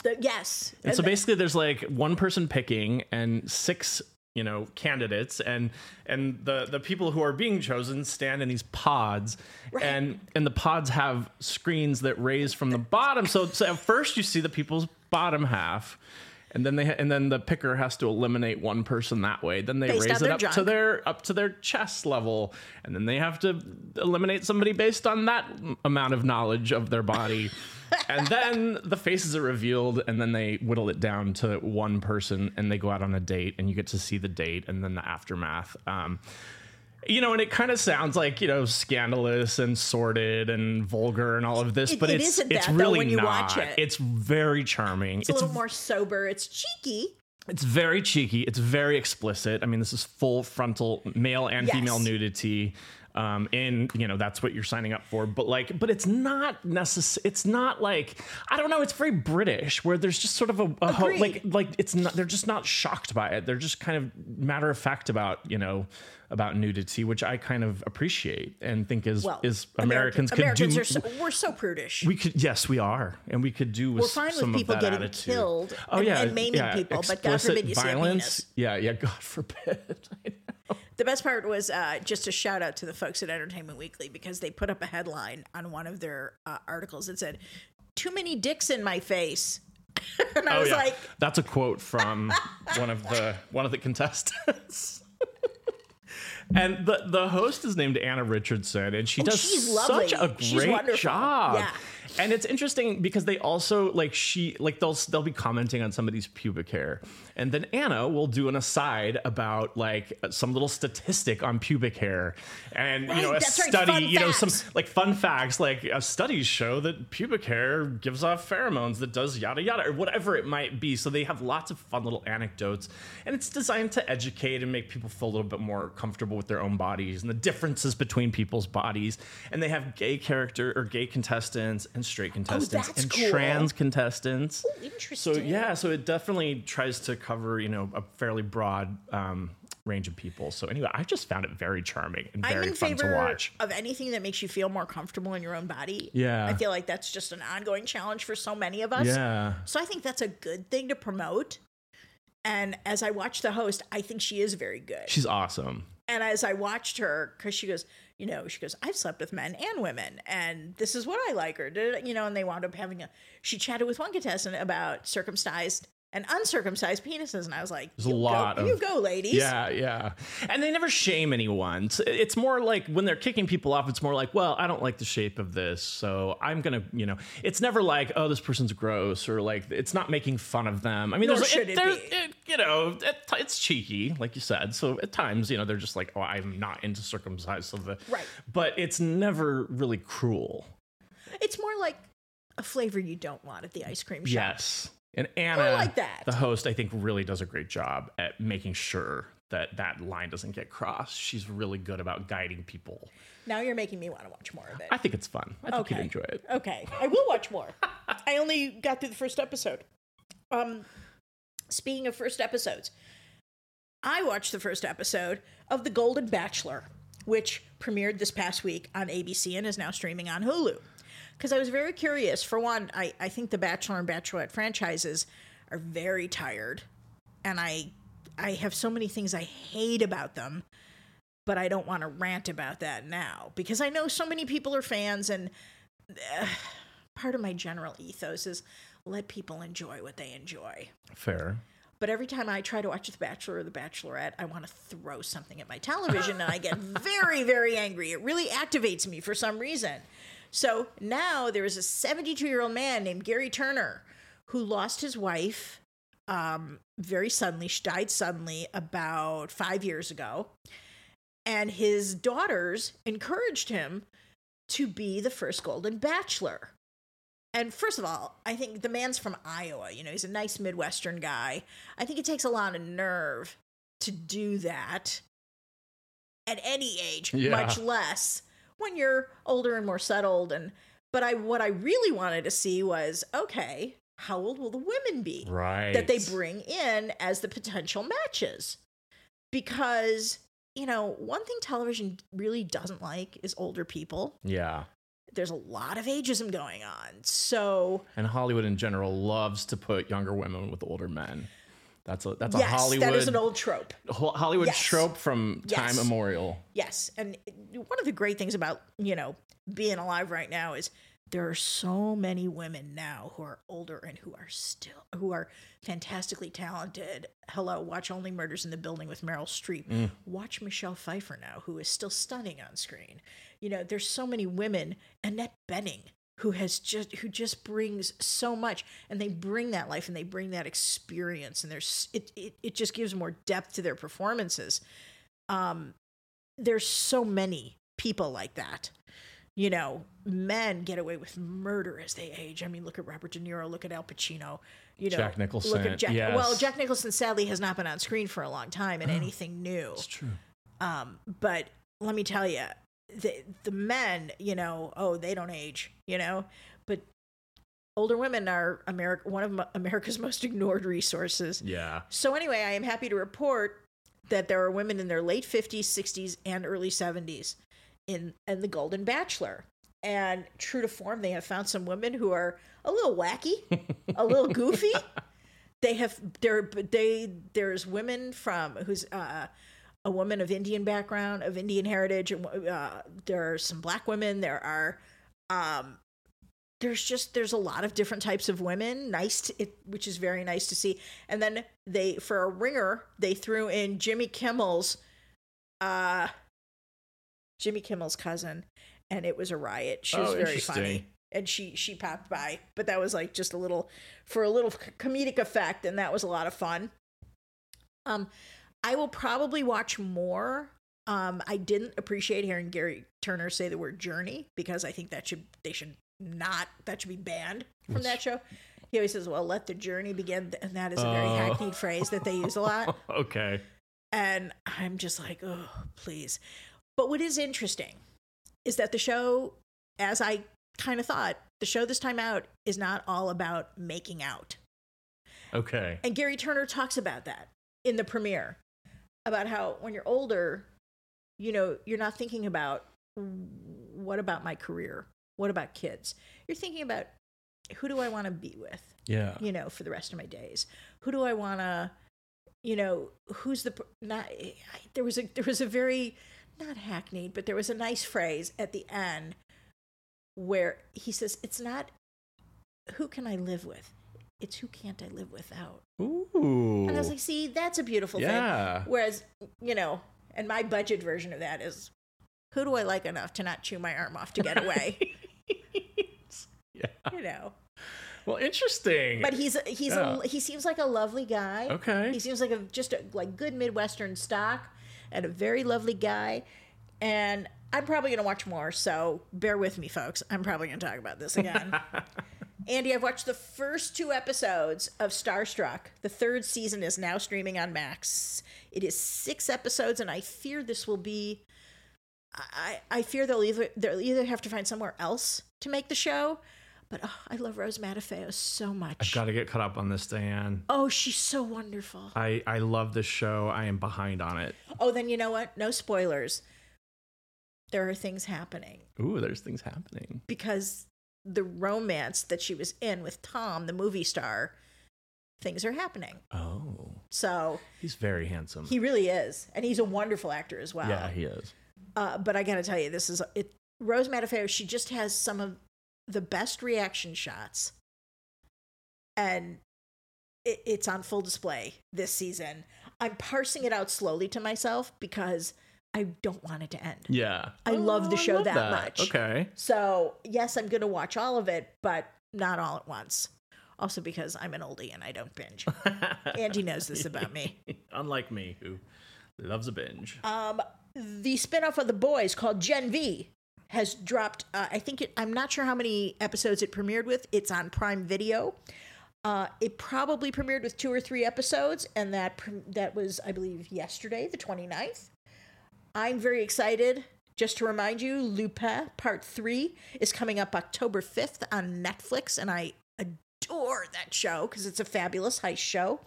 The- yes. And so the- basically, there's like one person picking and six, you know, candidates, and and the the people who are being chosen stand in these pods, and and the pods have screens that raise from the bottom. So, so at first you see the people's bottom half. And then they ha- and then the picker has to eliminate one person that way. Then they Based raise it up to their up to their chest level, and then they have to eliminate somebody based on that amount of knowledge of their body. [laughs] and then the faces are revealed, and then they whittle it down to one person, and they go out on a date, and you get to see the date, and then the aftermath. Um, you know, and it kind of sounds like you know scandalous and sordid and vulgar and all of this, It- but it it's it's that, though, really when you not. watch it. It's very charming. it's a little more sober. It's cheeky. It's very cheeky. It's very explicit. I mean, this is full frontal male and Yes. female nudity. Um, and you know that's what you're signing up for. But like, but it's not necessary. It's not like I don't know. It's very British, where there's just sort of a, a ho- like like it's not. They're just not shocked by it. They're just kind of matter of fact about you know about nudity, which I kind of appreciate and think is Well, is American- Americans could Americans do. are so, we're so prudish. we could yes, we are, and we could do with We're fine some with of people that getting attitude. killed Oh and, yeah, and maiming yeah, people, but God forbid you see a violence. penis. Yeah, yeah, God forbid. [laughs] The best part was uh, just a shout out to the folks at Entertainment Weekly because they put up a headline on one of their uh, articles that said, "Too many dicks in my face," [laughs] and I Oh was yeah, like, that's a quote from [laughs] one of the one of the contestants. And the the host is named Anna Richardson, and she Oh, does such a great job. Yeah. And it's interesting because they also like she like they'll they'll be commenting on somebody's pubic hair, and then Anna will do an aside about like some little statistic on pubic hair, and you know a right, study, fun you know some like fun facts, like uh, studies show that pubic hair gives off pheromones that does yada yada or whatever it might be. So they have lots of fun little anecdotes, and it's designed to educate and make people feel a little bit more comfortable with their own bodies and the differences between people's bodies. And they have gay character or gay contestants and straight contestants Oh, and cool. trans contestants. So Interesting. yeah, so it definitely tries to cover you know a fairly broad um, range of people. So anyway, I just found it very charming and I'm very in fun to favor watch. of anything that makes you feel more comfortable in your own body. Yeah. I feel like that's just an ongoing challenge for so many of us. Yeah. So I think that's a good thing to promote. And as I watched the host, I think she is very good. She's awesome. and as I watched her, because she goes, you know, she goes, I've slept with men and women, and this is what I like, or you know? And they wound up having a. She chatted with one contestant about circumcised and uncircumcised penises, and I was like, There's a "You lot go, of- you go, ladies. Yeah, yeah. And they never shame anyone. It's more like when they're kicking people off, it's more like, well, I don't like the shape of this. So I'm going to, you know, it's never like, oh, this person's gross or like, it's not making fun of them. I mean, Nor there's, should it there's- be. it- you know, it, it's cheeky, like you said. So at times, you know, they're just like, oh, I'm not into circumcised. So the, Right. But it's never really cruel. It's more like a flavor you don't want at the ice cream shop. Yes. And Anna, I like that. the host, I think really does a great job at making sure that that line doesn't get crossed. She's really good about guiding people. Now you're making me want to watch more of it. I think it's fun. I think Okay. you'd enjoy it. Okay, I will watch more. [laughs] I only got through the first episode. Um, speaking of first episodes, I watched the first episode of The Golden Bachelor, which premiered this past week on ABC and is now streaming on Hulu. Because I was very curious. For one, I, I think the Bachelor and Bachelorette franchises are very tired, and I I have so many things I hate about them but I don't want to rant about that now because I know so many people are fans, and uh, [sighs] part of my general ethos is let people enjoy what they enjoy. Fair. But every time I try to watch The Bachelor or The Bachelorette, I want to throw something at my television and I get [laughs] very, very angry. It really activates me for some reason. So now there is a 72 year old man named Gary Turner who lost his wife um, very suddenly. She died suddenly about five years ago. And his daughters encouraged him to be the first Golden Bachelor. And first of all, I think the man's from Iowa. You know, he's a nice Midwestern guy. I think it takes a lot of nerve to do that at any age, Yeah. much less when you're older and more settled. And but I what I really wanted to see was okay, how old will the women be Right. that they bring in as the potential matches? Because you know, one thing television really doesn't like is older people Yeah. there's a lot of ageism going on. So And Hollywood in general loves to put younger women with older men. That's a that's a yes, Hollywood that is an old trope. Hollywood Yes. trope from time Yes. immemorial. Yes, and one of the great things about you know being alive right now is there are so many women now who are older and who are still who are fantastically talented. Hello, watch Only Murders in the Building with Meryl Streep. Mm. Watch Michelle Pfeiffer now, who is still stunning on screen. You know, there's so many women. Annette Bening, who has just who just brings so much, and they bring that life and they bring that experience, and there's it it, it just gives more depth to their performances. Um, there's so many people like that. You know, men get away with murder as they age. I mean, look at Robert De Niro, look at Al Pacino. You know, Jack Nicholson, Look at Jack. yes. Well, Jack Nicholson sadly has not been on screen for a long time in anything new. It's true. Um, but let me tell you, the the men, you know, oh, they don't age, you know, but older women are America one of America's [laughs] most ignored resources. Yeah. So anyway, I am happy to report that there are women in their late 50s, 60s, and early 70s in in the Golden Bachelor. And true to form, they have found some women who are a little wacky, a little [laughs] goofy. They have there they there's women from who's uh, a woman of Indian background, of Indian heritage. and, Uh, there are some black women. There are um, there's just there's a lot of different types of women nice to, it, which is very nice to see and then they for a ringer they threw in jimmy kimmel's uh jimmy kimmel's cousin and it was a riot she was Oh, very funny and she she popped by, but that was like just a little for a little comedic effect, and that was a lot of fun. Um, I will probably watch more. Um, I didn't appreciate hearing Gary Turner say the word journey because I think that should they should not that should be banned from that show. He always says, "Well, let the journey begin," and that is a very Oh. hackneyed phrase that they use a lot. [laughs] okay. And I'm just like, oh, please. But what is interesting is that the show, as I kind of thought, the show this time out is not all about making out. Okay. And Gary Turner talks about that in the premiere about how when you're older, you know, you're not thinking about what about my career? What about kids? You're thinking about who do I want to be with? Yeah. you know, for the rest of my days? Who do I want to, you know, who's the not? I, there was a there was a very not hackneyed, but there was a nice phrase at the end where he says, "It's not who can I live with, it's who can't I live without." Ooh. And I was like, "See, that's a beautiful Yeah. thing." Whereas, you know, and my budget version of that is, who do I like enough to not chew my arm off to get [laughs] away? yeah. you know. Well, interesting. But he's he's Yeah. a he seems like a lovely guy. okay. He seems like a just a like good Midwestern stock and a very lovely guy. And I'm probably gonna watch more, so bear with me, folks. I'm probably gonna talk about this again. [laughs] Andy, I've watched the first two episodes of Starstruck. The third season is now streaming on Max. It is six episodes, and I fear this will be. I, I fear they'll either they'll either have to find somewhere else to make the show, but oh, I love Rose Matafeo so much. I've got to get caught up on this, Diane. oh, she's so wonderful. I I love this show. I am behind on it. Oh, then you know what? No spoilers. There are things happening Ooh, there's things happening. because the romance that she was in with Tom, the movie star, things are happening. Oh, So he's very handsome. he really is, and he's a wonderful actor as well. yeah, he is. Uh, but I got to tell you, this is it. Rose Matafeo. She just has some of the best reaction shots, and it, it's on full display this season. I'm parsing it out slowly to myself because I don't want it to end. Yeah. I love the Oh, show love that much. Okay. So, yes, I'm going to watch all of it, but not all at once. Also, because I'm an oldie and I don't binge. [laughs] Andy knows this about me. [laughs] Unlike me, who loves a binge. Um, the spinoff of The Boys called Gen V has dropped. Uh, I think it, I'm not sure how many episodes it premiered with. It's on Prime Video. Uh, it probably premiered with two or three episodes, and that that was, I believe, yesterday, the 29th. I'm very excited. Just to remind you, Lupin Part 3 is coming up October 5th on Netflix, and I adore that show because it's a fabulous heist show.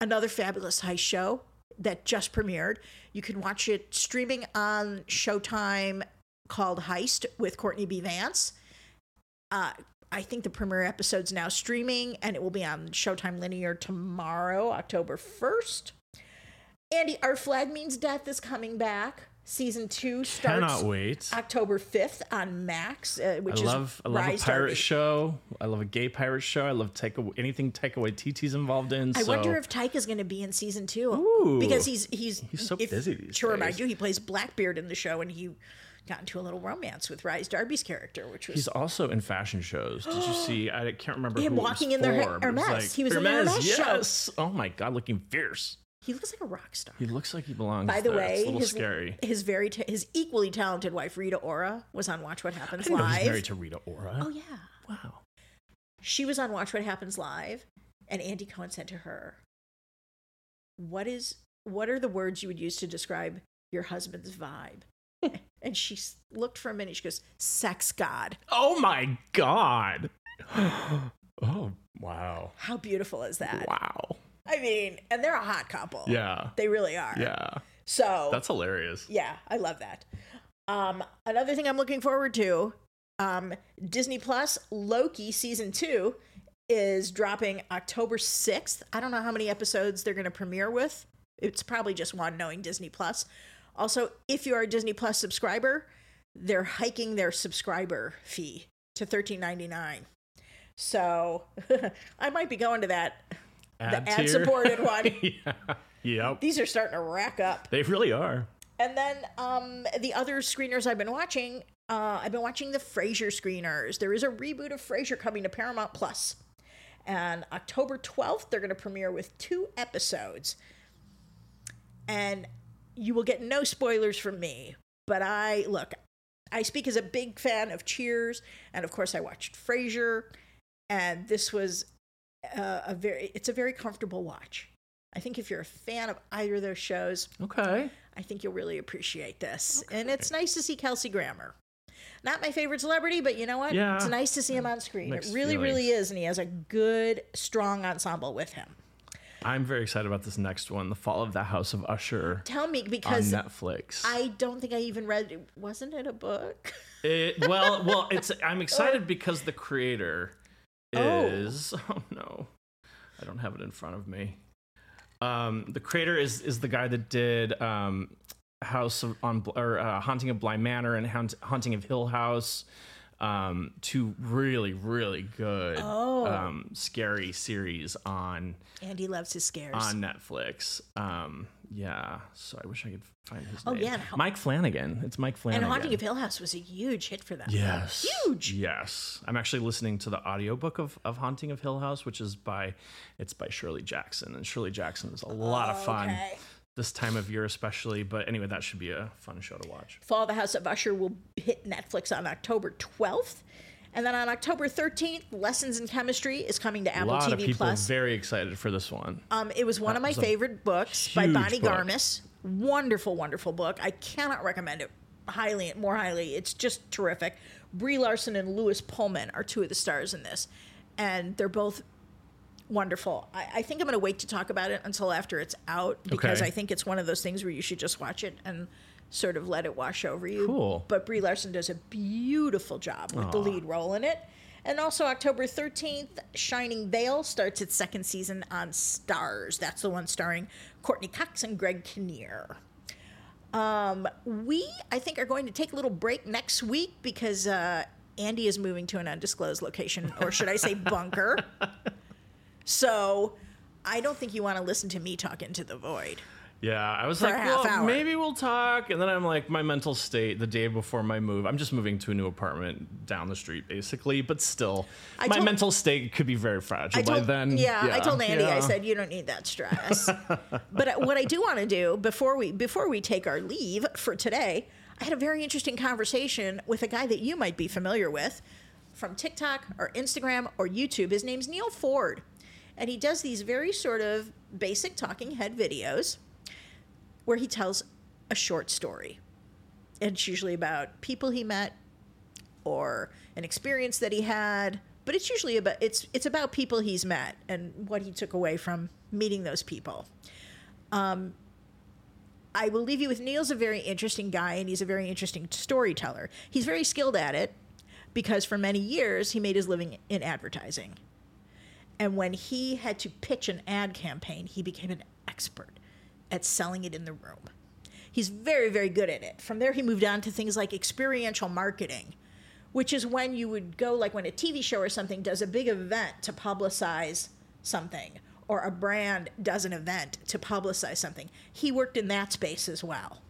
Another fabulous heist show that just premiered. You can watch it streaming on Showtime called Heist with Courtney B. Vance. Uh, I think the premiere episode's now streaming and it will be on Showtime Linear tomorrow, October 1st. Andy, Our Flag Means Death is coming back. Season two starts Cannot wait. October 5th on Max, uh, I which love is I love a Rhys pirate Darby. show. I love a gay pirate show. I love take anything Taika Waititi's involved in. I so. wonder if Taika's going to be in season two Ooh. because he's he's He's so if- busy these To remind days. you, he plays Blackbeard in the show, and he got into a little romance with Rhys Darby's character, which was He's also in fashion shows. Did you [gasps] see? I can't remember Him walking in their for, was Hermes. He was in the Hermes show. Oh my god, looking fierce. He looks like a rock star. He looks like he belongs. By the there. way, it's a little his, scary. his very ta- his equally talented wife Rita Ora was on Watch What I Happens didn't know he's Live. married to Rita Ora. oh yeah, Wow. she was on Watch What Happens Live, and Andy Cohen said to her, "What is what are the words you would use to describe your husband's vibe?" [laughs] and she looked for a minute. She goes, "Sex god." Oh my god. [gasps] oh wow. How beautiful is that? Wow. I mean, and they're a hot couple. Yeah. they really are. Yeah. So That's hilarious. yeah, I love that. Um, another thing I'm looking forward to, um, Disney Plus Loki season two is dropping October 6th. I don't know how many episodes they're going to premiere with. It's probably just one, knowing Disney Plus. Also, if you are a Disney Plus subscriber, they're hiking their subscriber fee to $13.99. So [laughs] I might be going to that. Ad ad supported one. [laughs] yeah. Yep. These are starting to rack up. They really are. And then um, the other screeners I've been watching, Uh, I've been watching the Frasier screeners. There is a reboot of Frasier coming to Paramount And October 12th, they're going to premiere with two episodes. And you will get no spoilers from me. But I, look, I speak as a big fan of Cheers. And of course, I watched Frasier. And this was uh, a very, it's a very comfortable watch. I think if you're a fan of either of those shows, Okay. I think you'll really appreciate this. And it's nice to see Kelsey Grammer. Not my favorite celebrity, but you know what? Yeah. It's nice to see him on screen. It Mixed really, really feelings. is. And he has a good, strong ensemble with him. I'm very excited about this next one, The Fall of the House of Usher Tell me, on because Netflix. I don't think I even read it. Wasn't it a book? It, well, well, it's I'm [laughs] excited because the creator. Is [laughs] oh. no, I don't have it in front of me. Um, the creator is is the guy that did um, House of on or uh, Haunting of Bly Manor and Haunt, Haunting of Hill House. Um, two really really good Oh. um, scary series on Andy loves his scares. on Netflix. Um, yeah, so I wish I could find his Oh, name. yeah, Mike Flanagan. It's Mike Flanagan. and Haunting of Hill House was a huge hit for them. Yes. Huge. Yes. I'm actually listening to the audiobook of, of Haunting of Hill House, which is by it's by Shirley Jackson. And Shirley Jackson is a lot of fun Okay. This time of year especially. But anyway, that should be a fun show to watch. Fall of the House of Usher will hit Netflix on October 12th. And then on October 13th, Lessons in Chemistry is coming to A Apple lot TV of people Plus. very excited for this one. Um, it was one of my favorite books by Bonnie book. Garmus. Wonderful, wonderful book. I cannot recommend it highly, more highly. It's just terrific. Brie Larson and Lewis Pullman are two of the stars in this, and they're both wonderful. I, I think I'm going to wait to talk about it until after it's out because Okay. I think it's one of those things where you should just watch it and sort of let it wash over you. Cool. But Brie Larson does a beautiful job with the lead role in it. And also October 13th, Shining Vale starts its second season on Starz. That's the one starring Courteney Cox and Greg Kinnear. Um, we, I think, are going to take a little break next week because uh, Andy is moving to an undisclosed location, or should I say bunker. [laughs] So I don't think you want to listen to me talk into the void. Yeah, I was like, well, hour. maybe we'll talk. And then I'm like, my mental state the day before my move. I'm just moving to a new apartment down the street, basically, but still, I my told- mental state could be very fragile I by then. yeah, I told Andy. I said you don't need that stress. [laughs] but uh, what I do want to do before we before we take our leave for today, I had a very interesting conversation with a guy that you might be familiar with from TikTok or Instagram or YouTube. His name's Neal Foard, and he does these very sort of basic talking head videos where he tells a short story. And It's usually about people he met or an experience that he had but it's usually about it's it's about people he's met and what he took away from meeting those people. Um, i will leave you with neal's a very interesting guy and he's a very interesting storyteller. He's very skilled at it because for many years he made his living in advertising and when he had to pitch an ad campaign he became an expert at selling it in the room. He's very very good at it. From there he moved on to things like experiential marketing which is when you would go like when a tv show or something does a big event to publicize something or a brand does an event to publicize something. He worked in that space as well.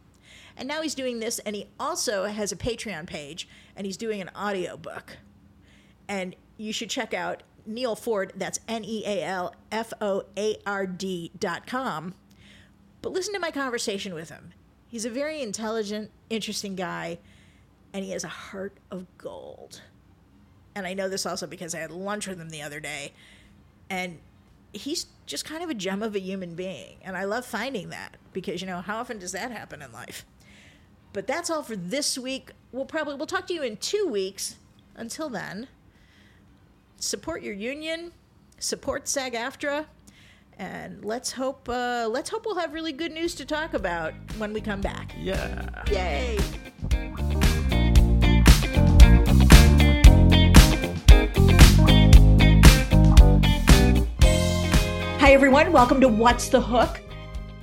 And now he's doing this and he also has a patreon page and he's doing an audiobook. And you should check out Neal Foard. That's N E A L F O A R D dot com. But listen to my conversation with him. He's a very intelligent, interesting guy, and he has a heart of gold. And I know this also because I had lunch with him the other day, and he's just kind of a gem of a human being. And I love finding that because, you know, how often does that happen in life? But that's all for this week. We'll probably we'll talk to you in 2 weeks. Until then, support your union, support SAG-AFTRA, and let's hope uh, let's hope we'll have really good news to talk about when we come back. Yeah. Yay! Hi everyone, welcome to What's the Hook.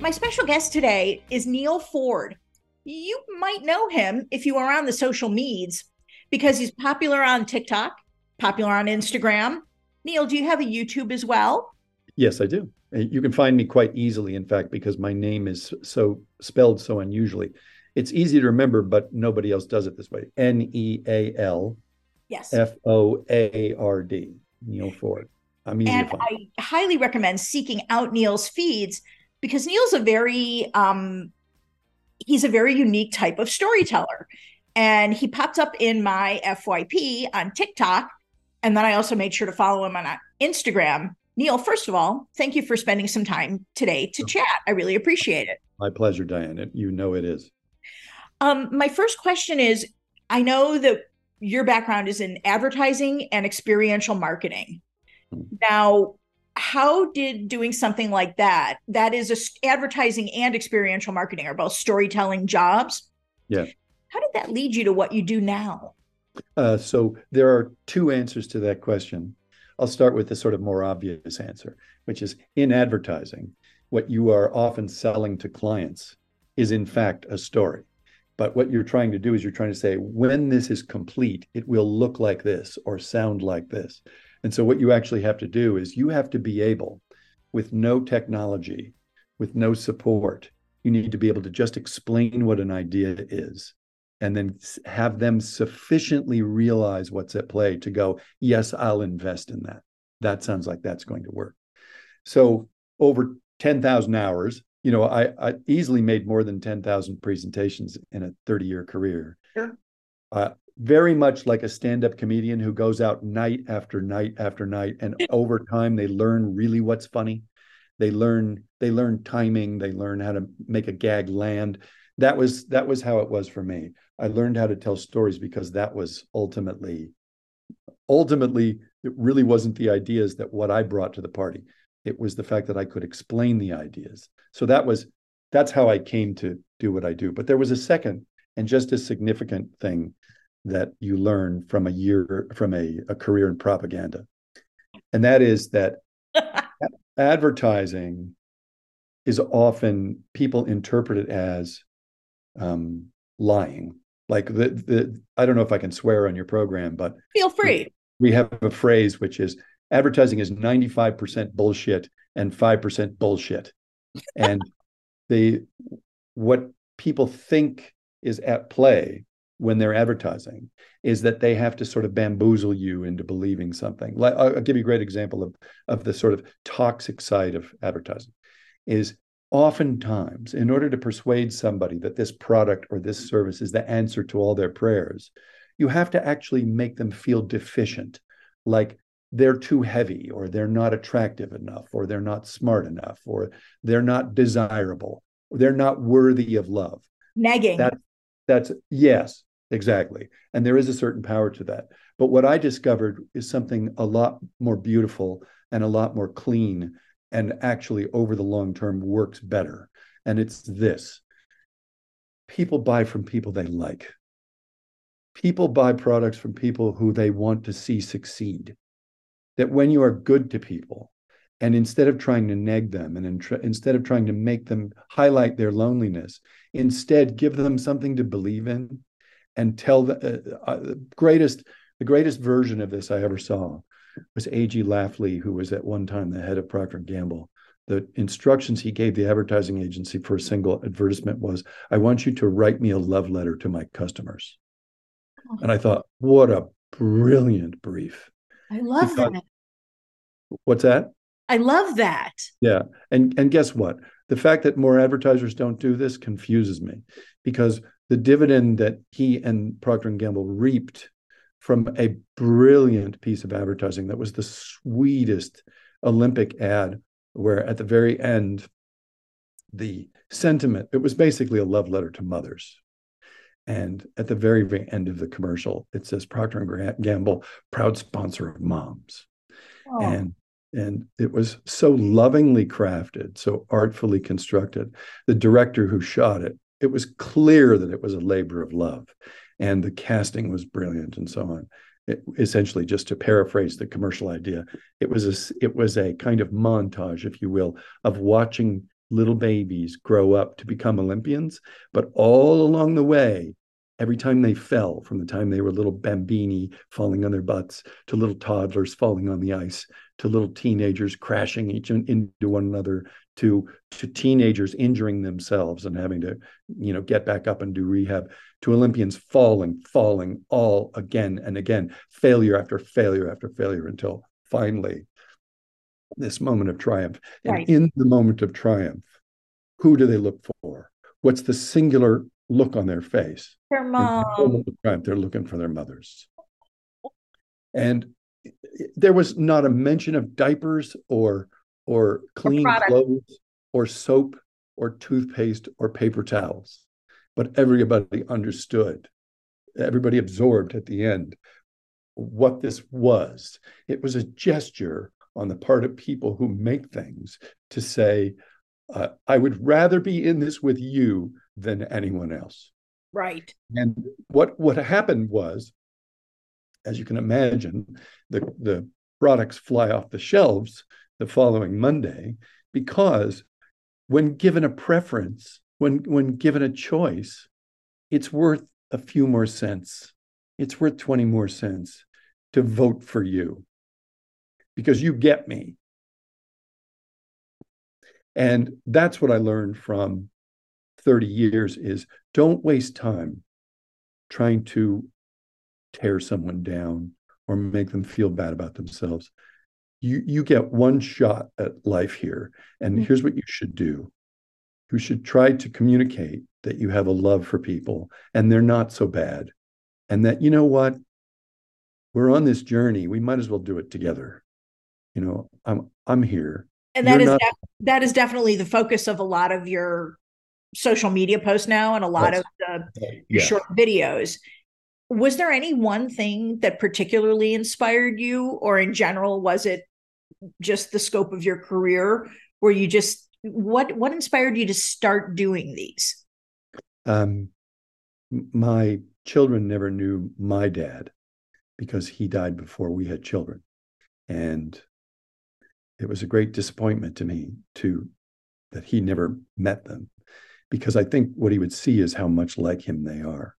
My special guest today is Neal Foard. You might know him if you are on the social medias because he's popular on TikTok, popular on Instagram. Neal, do you have a YouTube as well? Yes, I do. You can find me quite easily, in fact, because my name is so spelled so unusually. it's easy to remember, but nobody else does it this way. N E A L Yes. F O A R D. Neal Foard. I'm easy and to find. I highly recommend seeking out Neal's feeds because Neal's a very um he's a very unique type of storyteller. And he popped up in my FYP on TikTok. And then I also made sure to follow him on Instagram. Neal, first of all, thank you for spending some time today to chat. I really appreciate it. My pleasure, Diane. You know it is. Um, my first question is I know that your background is in advertising and experiential marketing. Hmm. Now, how did doing something like that, that is a advertising and experiential marketing are both storytelling jobs? Yeah. How did that lead you to what you do now? Uh, so there are two answers to that question. I'll start with the sort of more obvious answer, which is in advertising, what you are often selling to clients is in fact a story. But what you're trying to do is you're trying to say, when this is complete, it will look like this or sound like this. And so what you actually have to do is you have to be able, with no technology, with no support, you need to be able to just explain what an idea is and then have them sufficiently realize what's at play to go, yes, I'll invest in that. That sounds like that's going to work. So over 10,000 hours, you know, I, I easily made more than 10,000 presentations in a 30 year career. Sure. Uh, very much like a stand up comedian who goes out night after night after night. And [laughs] over time, they learn really what's funny. They learn, they learn timing. They learn how to make a gag land. That was, that was how it was for me. I learned how to tell stories because that was ultimately, ultimately, it really wasn't the ideas that what I brought to the party. It was the fact that I could explain the ideas. So that was, that's how I came to do what I do. But there was a second and just as significant thing that you learn from a year, from a, a career in propaganda. And that is that [laughs] advertising is often people interpret it as um, lying. Like the the I don't know if I can swear on your program, but Feel free. we have a phrase which is advertising is 95% bullshit and 5% bullshit. And the what people think is at play when they're advertising is that they have to sort of bamboozle you into believing something. Like I'll I'll give you a great example of of the sort of toxic side of advertising is oftentimes in order to persuade somebody that this product or this service is the answer to all their prayers, you have to actually make them feel deficient, like they're too heavy or they're not attractive enough or they're not smart enough or they're not desirable or they're not worthy of love. Negging. That that's yes, exactly. And there is a certain power to that. But what I discovered is something a lot more beautiful and a lot more clean and actually over the long term works better. And it's this. People buy from people they like. People buy products from people who they want to see succeed. That when you are good to people, and instead of trying to neg them and in- instead of trying to make them highlight their loneliness, instead give them something to believe in and tell the uh, uh, greatest the greatest version of this I ever saw was A.G. Lafley, who was at one time the head of Procter Gamble. The instructions he gave the advertising agency for a single advertisement was, "I want you to write me a love letter to my customers." Oh. And I thought, what a brilliant brief. I love because- that. What's that? I love that. Yeah. And and guess what? The fact that more advertisers don't do this confuses me because the dividend that he and Procter and Gamble reaped from a brilliant piece of advertising that was the sweetest Olympic ad where at the very end the sentiment it was basically a love letter to mothers. And at the very, very end of the commercial, it says Procter and Gamble, proud sponsor of moms. Oh, and and it was so lovingly crafted so artfully constructed. The director who shot it it was clear that it was a labor of love and the casting was brilliant and so on. It, essentially just to paraphrase the commercial idea it was a it was a kind of montage if you will of watching little babies grow up to become olympians but all along the way every time they fell from the time they were little bambini falling on their butts to little toddlers falling on the ice to little teenagers crashing each into one another to to teenagers injuring themselves and having to you know get back up and do rehab to olympians falling falling all again and again failure after failure after failure until finally this moment of triumph. And in the moment of triumph who do they look for? What's the singular look on their face? Their in the mom. triumph, they're looking for their mothers. And eh, there was not a mention of diapers or or clean clothes or soap or toothpaste or paper towels. But everybody understood everybody absorbed at the end what this was. It was a gesture on the part of people who make things to say uh, i would rather be in this with you than anyone else. Right. and what what happened was, as you can imagine, the the products fly off the shelves the following Monday because when given a preference, when when given a choice, it's worth a few more cents. It's worth 20 more cents to vote for you because you get me. And that's what I learned from 30 years is don't waste time trying to tear someone down or make them feel bad about themselves. You you get one shot at life here and Mhm. here's what you should do. You should try to communicate that you have a love for people and they're not so bad and that you know what we're on this journey we might as well do it together. You know, I'm I'm here. And that You're is not- def- that is definitely the focus of a lot of your social media posts now and a lot Yes. of the your short videos. Was there any one thing that particularly inspired you, or in general, was it just the scope of your career? Where you just what what inspired you to start doing these? Um, my children never knew my dad because he died before we had children. And it was a great disappointment to me to that he never met them because I think what he would see is how much like him they are.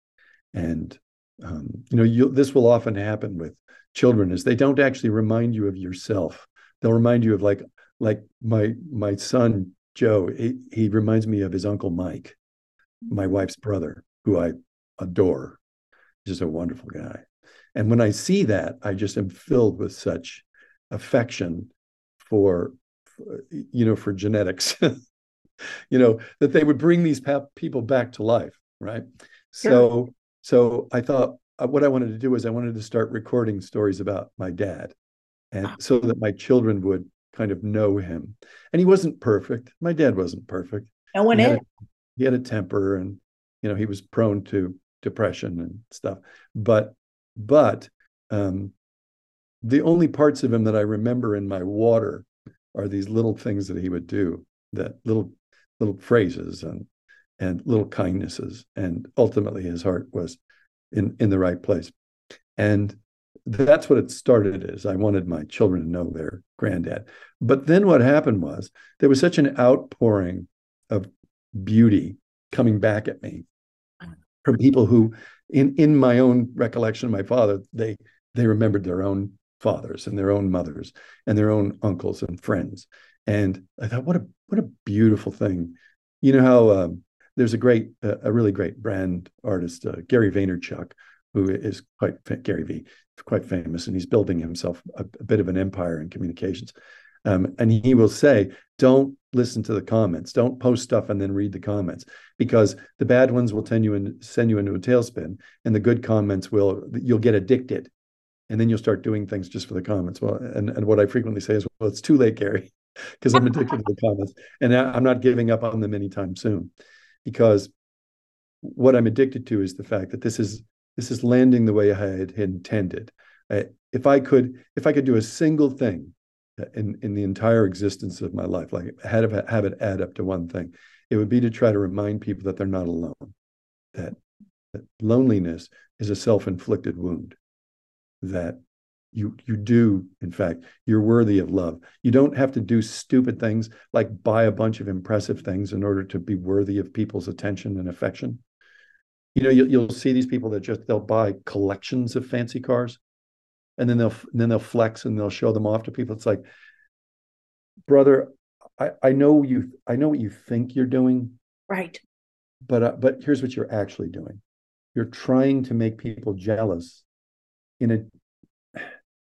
And um, you know, you this will often happen with children is they don't actually remind you of yourself. They'll remind you of like like my my son Joe. He, he reminds me of his uncle Mike my wife's brother, who I adore, He's just a wonderful guy. And when I see that, I just am filled with such affection for, for, you know, for genetics, [laughs] you know, that they would bring these people back to life, right? So, so I thought uh, what I wanted to do was I wanted to start recording stories about my dad, and so that my children would kind of know him. And he wasn't perfect. My dad wasn't perfect No one he had, in. a, he had a temper and you know he was prone to depression and stuff but but um the only parts of him that i remember in my water are these little things that he would do that little little phrases and and little kindnesses and ultimately his heart was in in the right place and that's what it started as. I wanted my children to know their granddad. But then what happened was there was such an outpouring of beauty coming back at me from people who in in my own recollection of my father they they remembered their own fathers and their own mothers and their own uncles and friends. And i thought what a what a beautiful thing. You know how um, there's a great uh, a really great brand artist uh, gary vaynerchuk who is quite gary v quite famous and he's building himself a, a bit of an empire in communications. Um, and he will say don't listen to the comments. Don't post stuff and then read the comments because the bad ones will send you in, send you into a tailspin and the good comments will you'll get addicted. And then you'll start doing things just for the comments. Well and, and what i frequently say is well it's too late gary [laughs] because i'm addicted to the comments and i'm not giving up on them anytime soon. Because what i'm addicted to is the fact that this is this is landing the way i had intended. I, if i could if i could do a single thing uh, in in the entire existence of my life like have have it add up to one thing it would be to try to remind people that they're not alone that, that loneliness is a self-inflicted wound that you you do in fact you're worthy of love. You don't have to do stupid things like buy a bunch of impressive things in order to be worthy of people's attention and affection you know you'll, you'll see these people that just they'll buy collections of fancy cars and then they'll then they'll flex and they'll show them off to people it's like brother I, I know you I know what you think you're doing, Right. but uh, but here's what you're actually doing. You're trying to make people jealous in a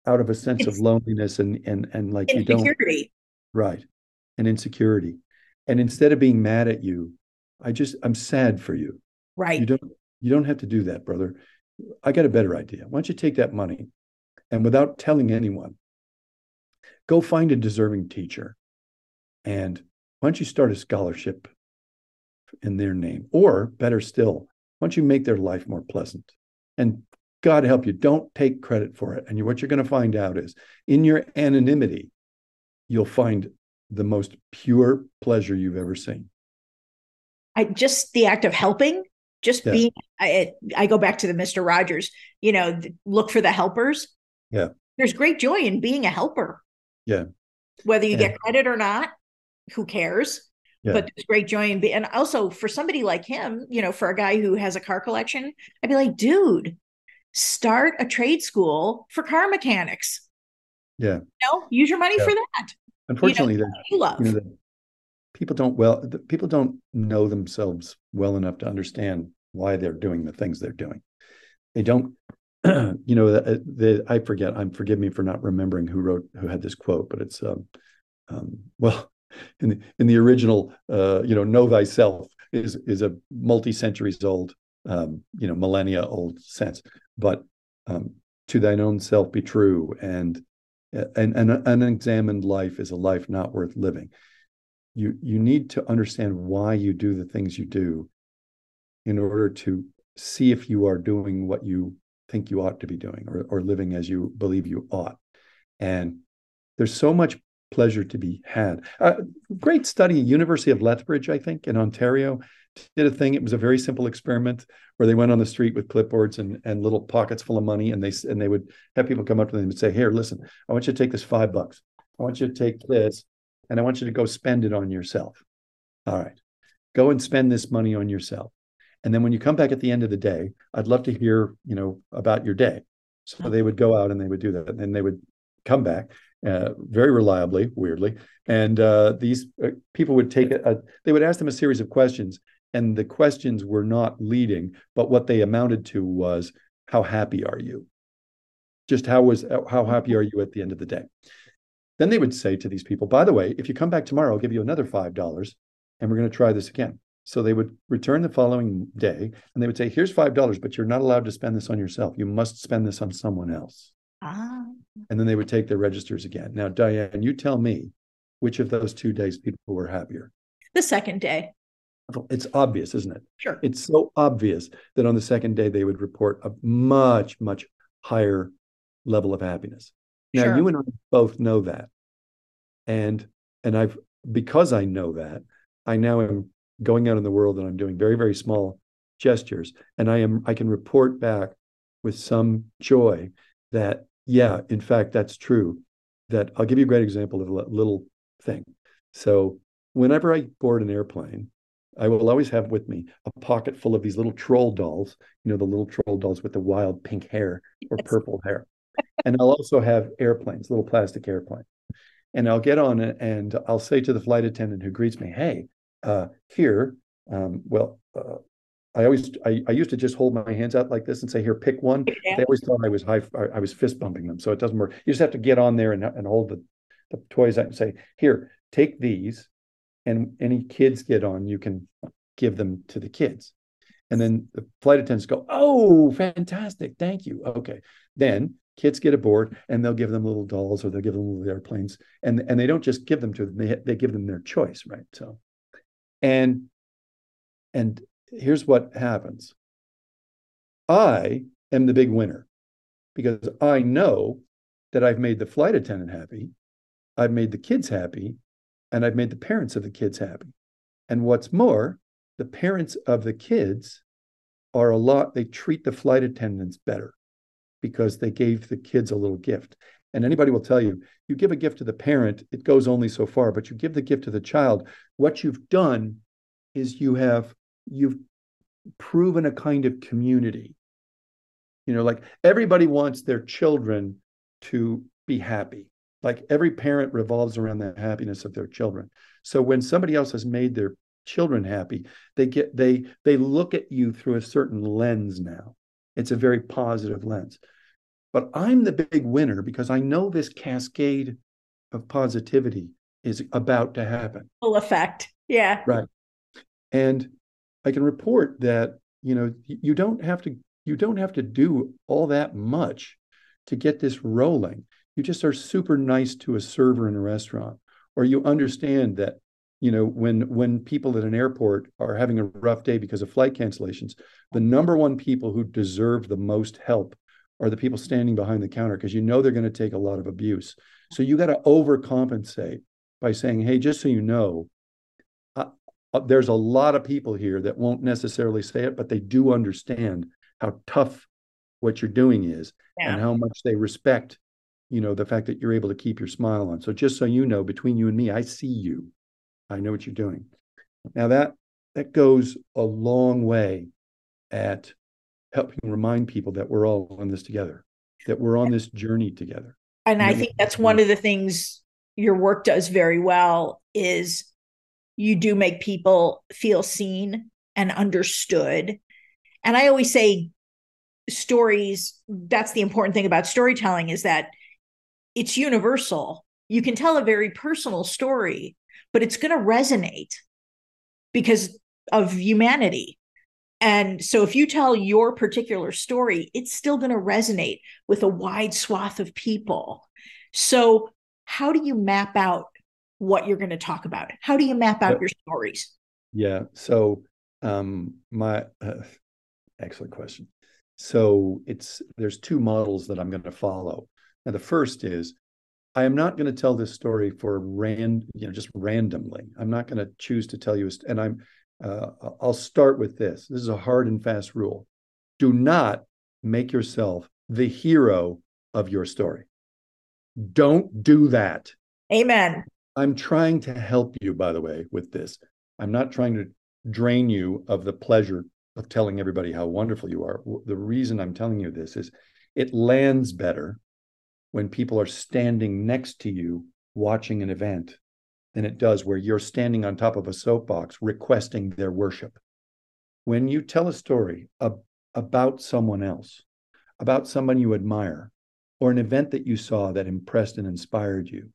out of a sense of loneliness and and and like you don't Insecurity. right and insecurity. And instead of being mad at you, I just I'm sad for you. You don't you don't have to do that, brother. I got a better idea. Why don't you take that money and without telling anyone, go find a deserving teacher. And why don't you start a scholarship in their name? Or better still, why don't you make their life more pleasant? And God help you, don't take credit for it. And you, what you're going to find out is in your anonymity, you'll find the most pure pleasure you've ever seen. I just the act of helping, just Yeah. being. I I go back to the Mister Rogers. You know, look for the helpers. Yeah. There's great joy in being a helper. Yeah. Whether you Yeah. get credit or not, who cares? Yeah. But there's great joy in being. And also for somebody like him, you know, for a guy who has a car collection, I'd be like, dude, start a trade school for car mechanics. Yeah. You know, use your money for that. Unfortunately, the, You love. you know, the, people don't well, people don't know themselves well enough to understand why they're doing the things they're doing. They don't, [clears throat] you know, the, the, I forget. I'm forgive me for not remembering who wrote who had this quote, but it's um, um, well, [laughs] in the in the original, uh, you know, know thyself is is a multi centuries old, um, you know, millennia old sense, but um, to thine own self be true and and an unexamined life is a life not worth living you you need to understand why you do the things you do in order to see if you are doing what you think you ought to be doing or, or living as you believe you ought. And there's so much pleasure to be had. Uh, great study university of lethbridge i think in ontario did a thing. It was a very simple experiment where they went on the street with clipboards and, and little pockets full of money and they and they would have people come up to them and say here listen i want you to take this five bucks. I want you to take this and I want you to go spend it on yourself. All right. Go and spend this money on yourself. And then when you come back at the end of the day, I'd love to hear, you know, about your day. So they would go out and they would do that. And then they would come back uh, very reliably, weirdly. And uh, these uh, people would take it, they would ask them a series of questions. And the questions were not leading, but what they amounted to was, how happy are you? Just how was, how happy are you at the end of the day? Then they would say to these people, by the way, if you come back tomorrow, I'll give you another $5 and we're going to try this again. So they would return the following day and they would say, here's $5, but you're not allowed to spend this on yourself. You must spend this on someone else. Ah. And then they would take their registers again. Now, Diane, you tell me which of those two days people were happier. The second day. It's obvious, isn't it? Sure. It's so obvious that on the second day they would report a much, much higher level of happiness. Now Sure. you and I both know that. And and I've because I know that, I now am going out in the world and I'm doing very, very small gestures. And I am I can report back with some joy that, yeah, in fact, that's true. That I'll give you a great example of a little thing. So whenever I board an airplane, I will always have with me a pocket full of these little troll dolls, you know, the little troll dolls with the wild pink hair or Yes. purple hair. And I'll also have airplanes, little plastic airplanes. And I'll get on it and I'll say to the flight attendant who greets me, hey, uh, here, um, well, uh, I always, I, I used to just hold my hands out like this and say, here, pick one. Yeah. They always thought I was high, I was fist bumping them. So it doesn't work. You just have to get on there and, and hold the, the toys out and say, here, take these. And any kids get on, you can give them to the kids. And then the flight attendants go, oh, fantastic. Thank you. Okay. Then kids get aboard and they'll give them little dolls or they'll give them little airplanes. And, and they don't just give them to them, they, they give them their choice, right? So, and, and here's what happens. I am the big winner because I know that I've made the flight attendant happy, I've made the kids happy, and I've made the parents of the kids happy. And what's more, the parents of the kids are a lot, they treat the flight attendants better because they gave the kids a little gift. And anybody will tell you, you give a gift to the parent, it goes only so far, but you give the gift to the child. What you've done is you have, you've proven a kind of community. You know, like everybody wants their children to be happy. Like every parent revolves around the happiness of their children. So when somebody else has made their children happy, they get they they look at you through a certain lens now. It's a very positive lens. But I'm the big winner because I know this cascade of positivity is about to happen. Full effect. Yeah. Right. And I can report that, you know, you don't have to you don't have to do all that much to get this rolling. You just are super nice to a server in a restaurant or you understand that you know when when people at an airport are having a rough day because of flight cancellations the number one people who deserve the most help are the people standing behind the counter because you know they're going to take a lot of abuse. So you got to overcompensate by saying hey just so you know uh, uh, there's a lot of people here that won't necessarily say it but they do understand how tough what you're doing is yeah. and how much they respect you know the fact that you're able to keep your smile on. So just so you know between you and me i see you I know what you're doing. Now that that goes a long way at helping remind people that we're all in this together, that we're on this journey together. And I think that's one of the things your work does very well is you do make people feel seen and understood. And I always say stories that's the important thing about storytelling is that it's universal. You can tell a very personal story but it's going to resonate because of humanity. And so if you tell your particular story, it's still going to resonate with a wide swath of people. So, how do you map out what you're going to talk about? How do you map out your stories? Yeah. So, um, my uh, excellent question. So, it's there's two models that I'm going to follow. And the first is I am not going to tell this story for rand, you know, just randomly. I'm not going to choose to tell you. And I'm, uh, I'll start with this. This is a hard and fast rule. Do not make yourself the hero of your story. Don't do that. Amen. I'm trying to help you, by the way, with this. I'm not trying to drain you of the pleasure of telling everybody how wonderful you are. The reason I'm telling you this is it lands better when people are standing next to you watching an event than it does where you're standing on top of a soapbox requesting their worship. When you tell a story ab- about someone else, about someone you admire, or an event that you saw that impressed and inspired you,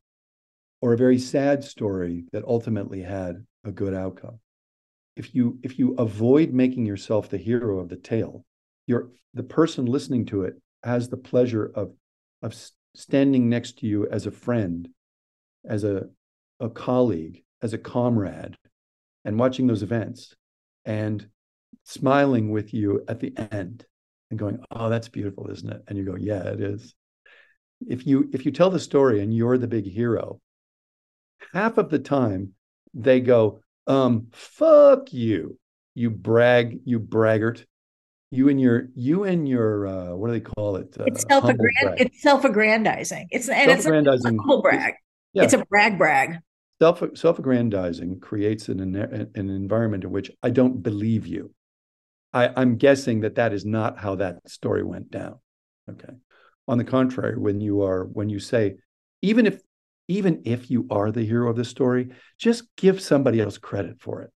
or a very sad story that ultimately had a good outcome. If you if you avoid making yourself the hero of the tale, you're the person listening to it has the pleasure of of standing next to you as a friend, as a, a colleague, as a comrade, and watching those events and smiling with you at the end and going, Oh, that's beautiful, isn't it? And you go, Yeah, it is. If you if you tell the story and you're the big hero, half of the time they go, um, fuck you, you brag, you braggart you and your you and your uh what do they call it? Uh, it's self it's self-aggrandizing. It's and self-aggrandizing. it's a humble brag. yeah. it's a brag brag. Self self-aggrandizing creates an an environment in which i don't believe you. I i'm guessing that that is not how that story went down. Okay. On the contrary when you are when you say even if even if you are the hero of the story just give somebody else credit for it.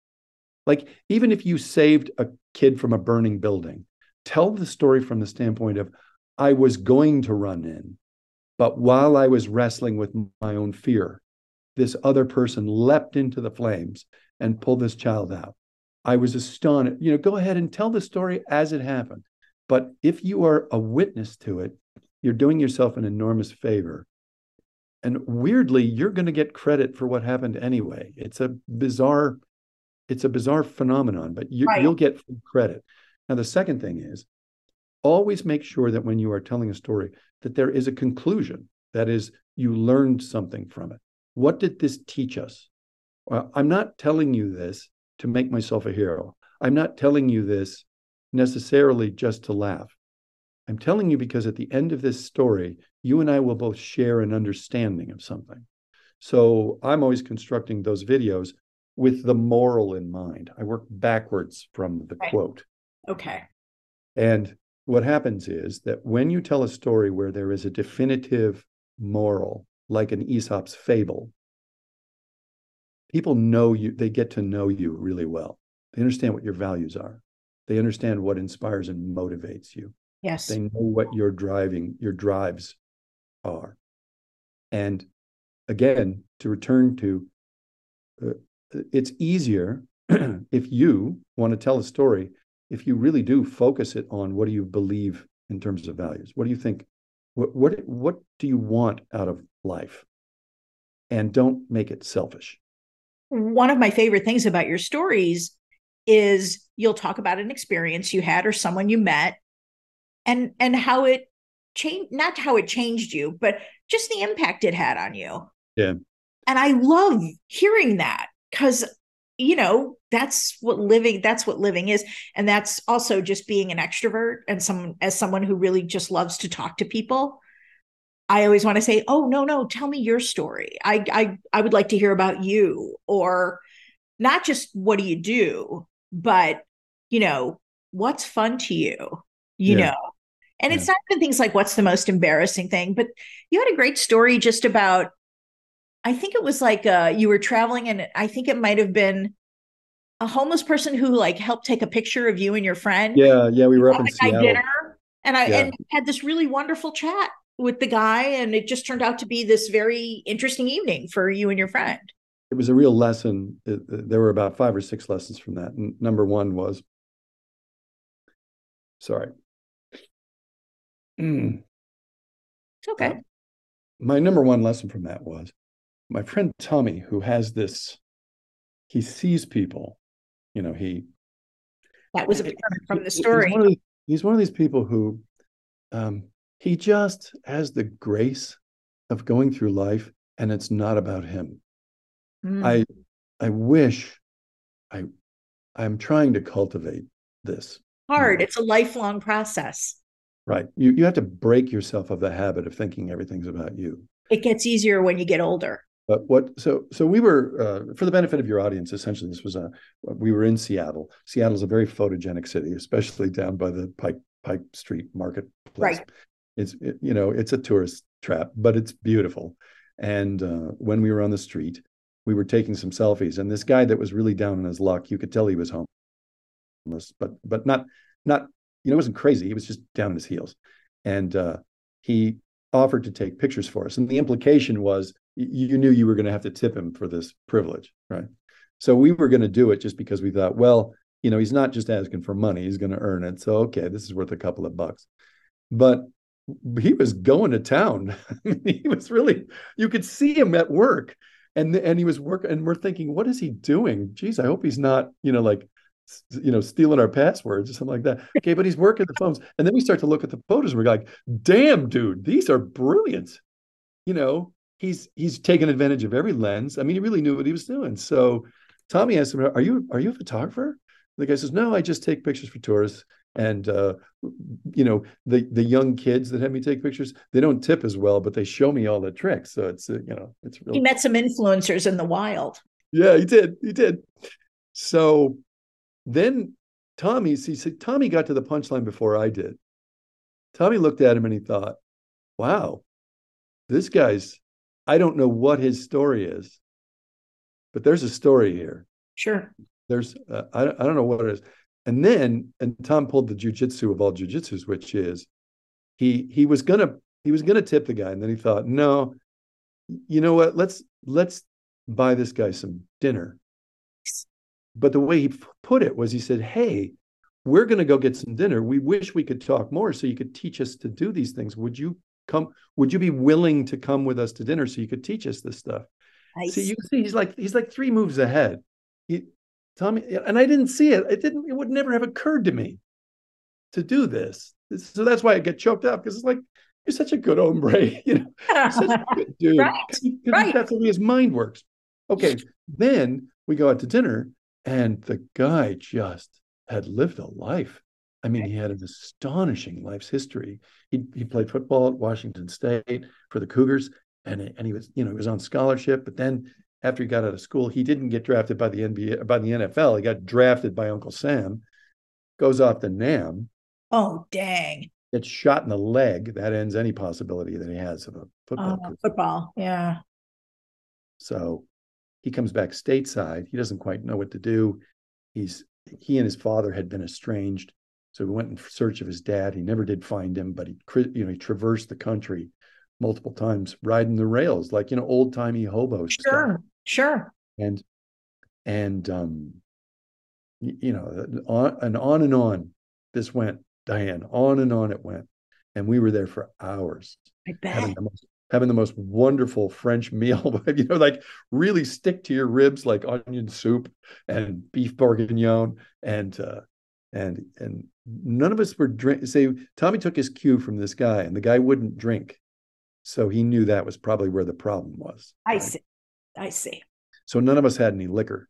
Like, even if you saved a kid from a burning building, tell the story from the standpoint of, I was going to run in, but while I was wrestling with my own fear, this other person leapt into the flames and pulled this child out. I was astonished. You know, go ahead and tell the story as it happened. But if you are a witness to it, you're doing yourself an enormous favor. And weirdly, you're going to get credit for what happened anyway. It's a bizarre it's a bizarre phenomenon, but you, right. you'll get credit. Now, the second thing is always make sure that when you are telling a story, that there is a conclusion. That is, you learned something from it. What did this teach us? Well, I'm not telling you this to make myself a hero. I'm not telling you this necessarily just to laugh. I'm telling you because at the end of this story, you and I will both share an understanding of something. So I'm always constructing those videos with the moral in mind. I work backwards from the quote. Okay. And what happens is that when you tell a story where there is a definitive moral like an Aesop's fable. People know you, they get to know you really well. They understand what your values are. They understand what inspires and motivates you. Yes. They know what your driving, your drives are. And again, to return to uh, it's easier [clears throat] if you want to tell a story, if you really do focus it on what do you believe in terms of values? What do you think? What what what do you want out of life? And don't make it selfish. One of my favorite things about your stories is you'll talk about an experience you had or someone you met and and how it changed not how it changed you, but just the impact it had on you. Yeah. And I love hearing that because you know that's what living that's what living is and that's also just being an extrovert and some as someone who really just loves to talk to people i always want to say oh no no tell me your story. I i i would like to hear about you or not just what do you do? but you know what's fun to you? you yeah. know? And yeah. it's not even things like what's the most embarrassing thing? but you had a great story just about I think it was like uh, you were traveling, and I think it might have been a homeless person who like helped take a picture of you and your friend. Yeah, yeah, we were up in Seattle. Dinner, and I yeah. and had this really wonderful chat with the guy, and it just turned out to be this very interesting evening for you and your friend. It was a real lesson. There were about five or six lessons from that. And number one was, sorry. Mm. It's okay. Uh, my number one lesson from that was my friend Tommy, who has this, he sees people, you know, he. That was a from the story. He's one, these, he's one of these people who, um, he just has the grace of going through life, and it's not about him. Mm. I, I wish, I, I'm trying to cultivate this. Hard. You know? It's a lifelong process. Right. You you have to break yourself of the habit of thinking everything's about you. It gets easier when you get older. But what so so we were uh, for the benefit of your audience. Essentially, this was a we were in Seattle. Seattle is a very photogenic city, especially down by the Pike Pike Street Marketplace. Right. It's it, you know it's a tourist trap, but it's beautiful. And uh, when we were on the street, we were taking some selfies, and this guy that was really down on his luck, you could tell he was homeless, but but not not you know, it wasn't crazy. He was just down on his heels, and uh, he offered to take pictures for us. And the implication was you knew you were going to have to tip him for this privilege, right? So we were going to do it just because we thought, well, you know, he's not just asking for money; he's going to earn it. So okay, this is worth a couple of bucks. But he was going to town. [laughs] he was really, you could see him at work, and and he was working. And we're thinking, what is he doing? Geez, I hope he's not, you know, like you know, stealing our passwords or something like that. Okay, but he's working the phones. And then we start to look at the photos. And we're like, damn, dude, these are brilliant. You know, he's he's taken advantage of every lens. I mean, he really knew what he was doing. So Tommy asked him, "Are you are you a photographer?" The guy says, "No, I just take pictures for tourists." And uh, you know, the the young kids that have me take pictures, they don't tip as well, but they show me all the tricks. So it's uh, you know, it's real. He met some influencers in the wild. Yeah, he did. He did. So then Tommy, see, see, Tommy got to the punchline before I did. Tommy looked at him and he thought, wow, this guy's, I don't know what his story is, but there's a story here. Sure. There's, uh, I, I don't know what it is. And then, and Tom pulled the jujitsu of all jujitsus, which is he, he was going to, he was to tip the guy. And then he thought, no, you know what? Let's, let's buy this guy some dinner but the way he put it was he said, Hey, we're going to go get some dinner. We wish we could talk more so you could teach us to do these things. Would you come? Would you be willing to come with us to dinner so you could teach us this stuff? see, you see, he's like he's like three moves ahead. He, Tommy, and I didn't see it. It didn't. It would never have occurred to me to do this. So that's why I get choked up because it's like you're such a good hombre, [laughs] you know, such a [laughs] good dude. right, right. That's the way his mind works. Okay, then we go out to dinner, and the guy just had lived a life. I mean, he had an astonishing life's history. He, he played football at Washington State for the Cougars, and, and he was, you know, he was on scholarship. But then after he got out of school, he didn't get drafted by the NBA, by the NFL. He got drafted by Uncle Sam, goes off to NAM. Oh, dang. gets shot in the leg, that ends any possibility that he has of a football Oh, football. Yeah. So he comes back stateside. He doesn't quite know what to do. He's he and his father had been estranged, so he went in search of his dad. He never did find him, but he you know he traversed the country multiple times riding the rails like you know old timey hobo stuff. Sure. Sure. and and um you know on and on and on this went diane on and on it went and we were there for hours I having the most having the most wonderful french [laughs] meal [laughs] you know like really stick to your ribs like onion soup and beef bourguignon and uh and and none of us were drink say tommy took his cue from this guy and the guy wouldn't drink so he knew that was probably where the problem was I right? see. I see. So none of us had any liquor.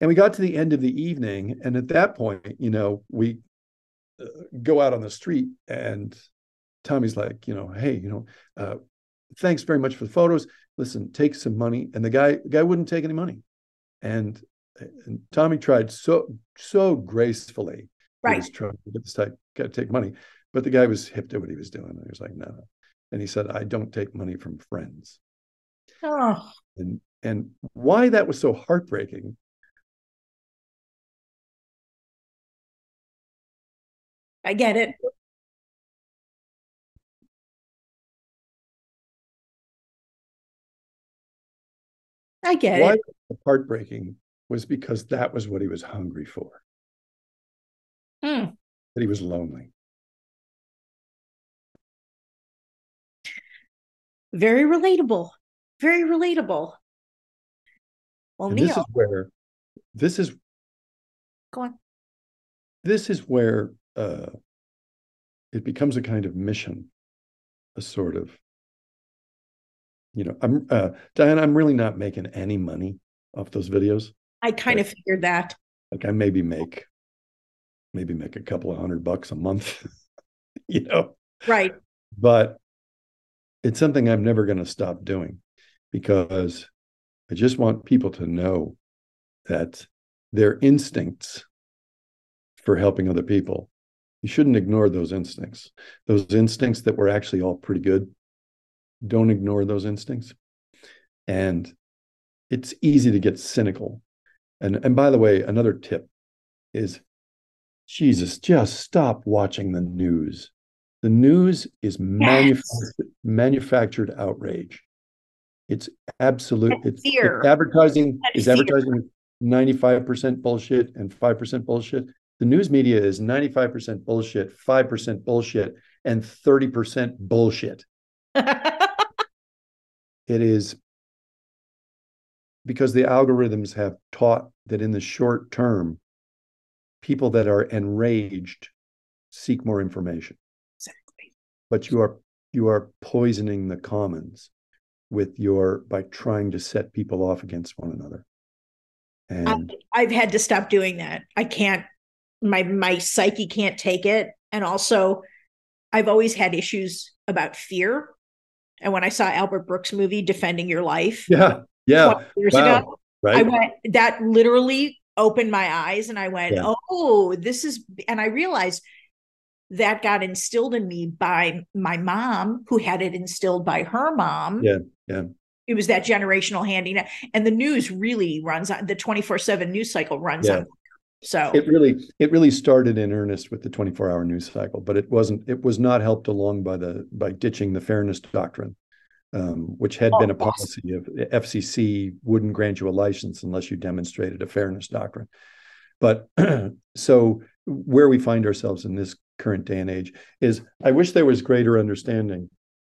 And we got to the end of the evening. And at that point, you know, we uh, go out on the street and Tommy's like, you know, hey, you know, uh, thanks very much for the photos. Listen, take some money. And the guy, the guy wouldn't take any money. And, and Tommy tried so, so gracefully. He Right. was trying to get this type, got to take money. But the guy was hip to what he was doing. And he was like, no. And he said, I don't take money from friends Oh, and and why that was so heartbreaking I get it. I get why it. heartbreaking was because that was what he was hungry for Hmm. that he was lonely Very relatable. Very relatable. Well, and Neal, this is where this is go on. this is where uh it becomes a kind of mission a sort of you know i'm uh diane i'm really not making any money off those videos I kind of figured that. like i maybe make maybe make a couple of hundred bucks a month [laughs] you know Right. but it's something I'm never going to stop doing because I just want people to know that their instincts for helping other people, you shouldn't ignore those instincts. Those instincts that were actually all pretty good. Don't ignore those instincts. And it's easy to get cynical. And and by the way, another tip is Jesus, just stop watching the news. The news is manufactured, manufactured outrage. It's absolute. And It's, fear. it's advertising And is fear. advertising ninety five percent bullshit and five percent bullshit. The news media is ninety five percent bullshit, five percent bullshit, and thirty percent bullshit. [laughs] It is because the algorithms have taught that in the short term, people that are enraged seek more information. exactly. but you are you are poisoning the commons with your by trying to set people off against one another and I, I've had to stop doing that. I can't. My my psyche can't take it, and also, I've always had issues about fear. And when I saw Albert Brooks' movie "Defending Your Life" yeah yeah years wow, ago, I went. That literally opened my eyes, and I went, Yeah. "Oh, this is." And I realized that got instilled in me by my mom, who had it instilled by her mom. Yeah, yeah. It was that generational handing and the news really runs on the twenty four seven news cycle runs Yeah. on. So it really it really started in earnest with the 24 hour news cycle but it wasn't it was not helped along by the by ditching the fairness doctrine um, which had Oh, been a policy of fcc wouldn't grant you a license unless you demonstrated a fairness doctrine. But [clears throat] so where we find ourselves in this current day and age is i wish there was greater understanding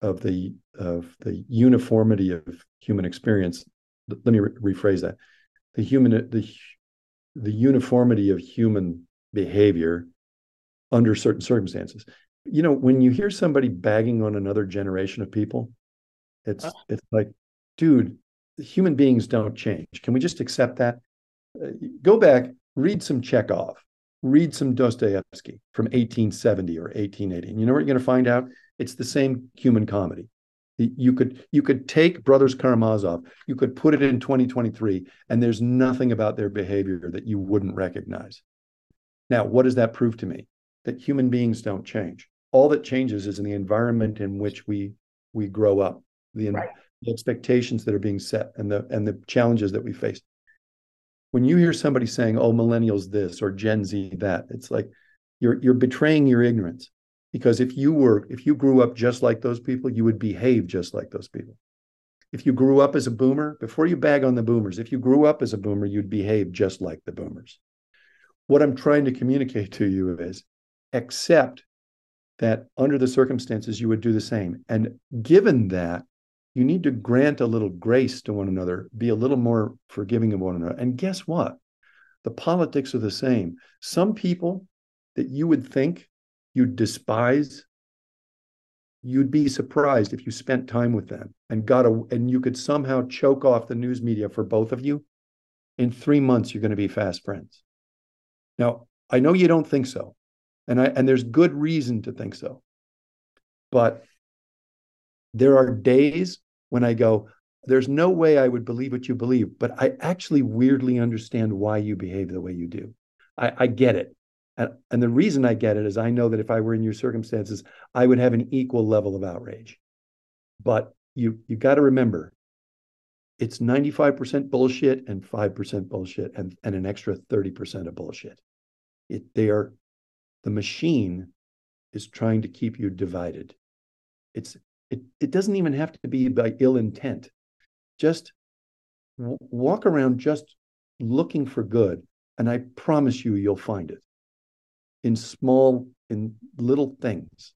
of the of the uniformity of human experience. Let me re- rephrase that. The human the the uniformity of human behavior under certain circumstances. You know, when you hear somebody bagging on another generation of people, it's Ugh. it's like, dude, human beings don't change. Can we just accept that? Uh, go back, read some Chekhov, read some Dostoevsky from 1870 or 1880. And you know what you're going to find out? It's the same human comedy. You could you could take Brothers Karamazov, you could put it in 2023, and there's nothing about their behavior that you wouldn't recognize. Now, what does that prove to me? that human beings don't change. All that changes is in the environment in which we we grow up, the, right. the expectations that are being set, and the and the challenges that we face. When you hear somebody saying, "Oh, millennials this" or Gen Z that, it's like you're you're betraying your ignorance because if you were if you grew up just like those people, you would behave just like those people. If you grew up as a boomer, before you bag on the boomers, if you grew up as a boomer, you'd behave just like the boomers. What I'm trying to communicate to you is accept that under the circumstances you would do the same. And given that, you need to grant a little grace to one another, be a little more forgiving of one another. And guess what? The politics are the same. Some people that you would think you'd despise, you'd be surprised if you spent time with them and got a and you could somehow choke off the news media for both of you. In three months, you're going to be fast friends. Now, I know you don't think so, and I and there's good reason to think so. But there are days when I go, there's no way I would believe what you believe, but I actually weirdly understand why you behave the way you do. I, I get it. And, and the reason I get it is I know that if I were in your circumstances, I would have an equal level of outrage. But you you got to remember, it's 95% bullshit and 5% bullshit and, and an extra 30% of bullshit. It they are the machine is trying to keep you divided. It's it it doesn't even have to be by ill intent. Just w- walk around just looking for good, and I promise you, you'll find it in small, in little things,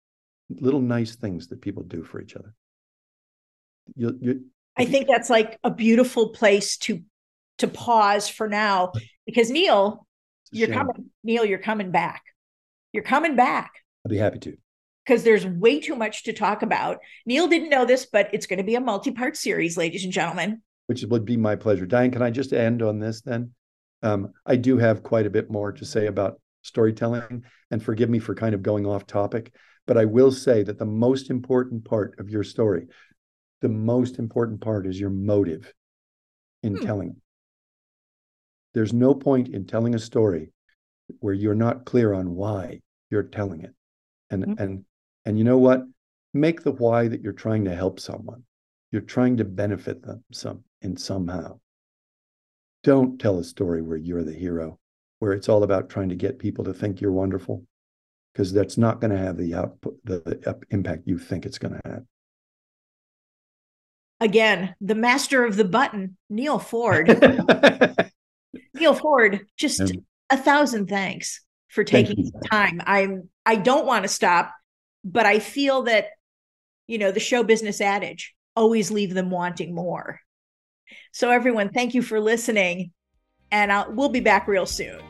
little nice things that people do for each other. You, you, I think that's like a beautiful place to to pause for now because Neal, you're shame. coming. Neal, you're coming back. You're coming back. I'd be happy to. Because there's way too much to talk about. Neal didn't know this, but it's going to be a multi part series, ladies and gentlemen. Which would be my pleasure. Diane, can I just end on this then? Um, I do have quite a bit more to say about storytelling, and forgive me for kind of going off topic, but I will say that the most important part of your story, the most important part is your motive in hmm. telling. There's no point in telling a story where you're not clear on why you're telling it. And mm-hmm. and and you know what? Make the why that you're trying to help someone. You're trying to benefit them some in somehow. Don't tell a story where you're the hero, where it's all about trying to get people to think you're wonderful, because that's not going to have the output, the, the impact you think it's going to have. Again, the master of the button, Neal Foard. [laughs] Neal Foard, just a thousand thanks for taking Thank time. I'm I don't want to stop, but I feel that you know the show business adage always leave them wanting more. So everyone, thank you for listening, and I'll, we'll be back real soon.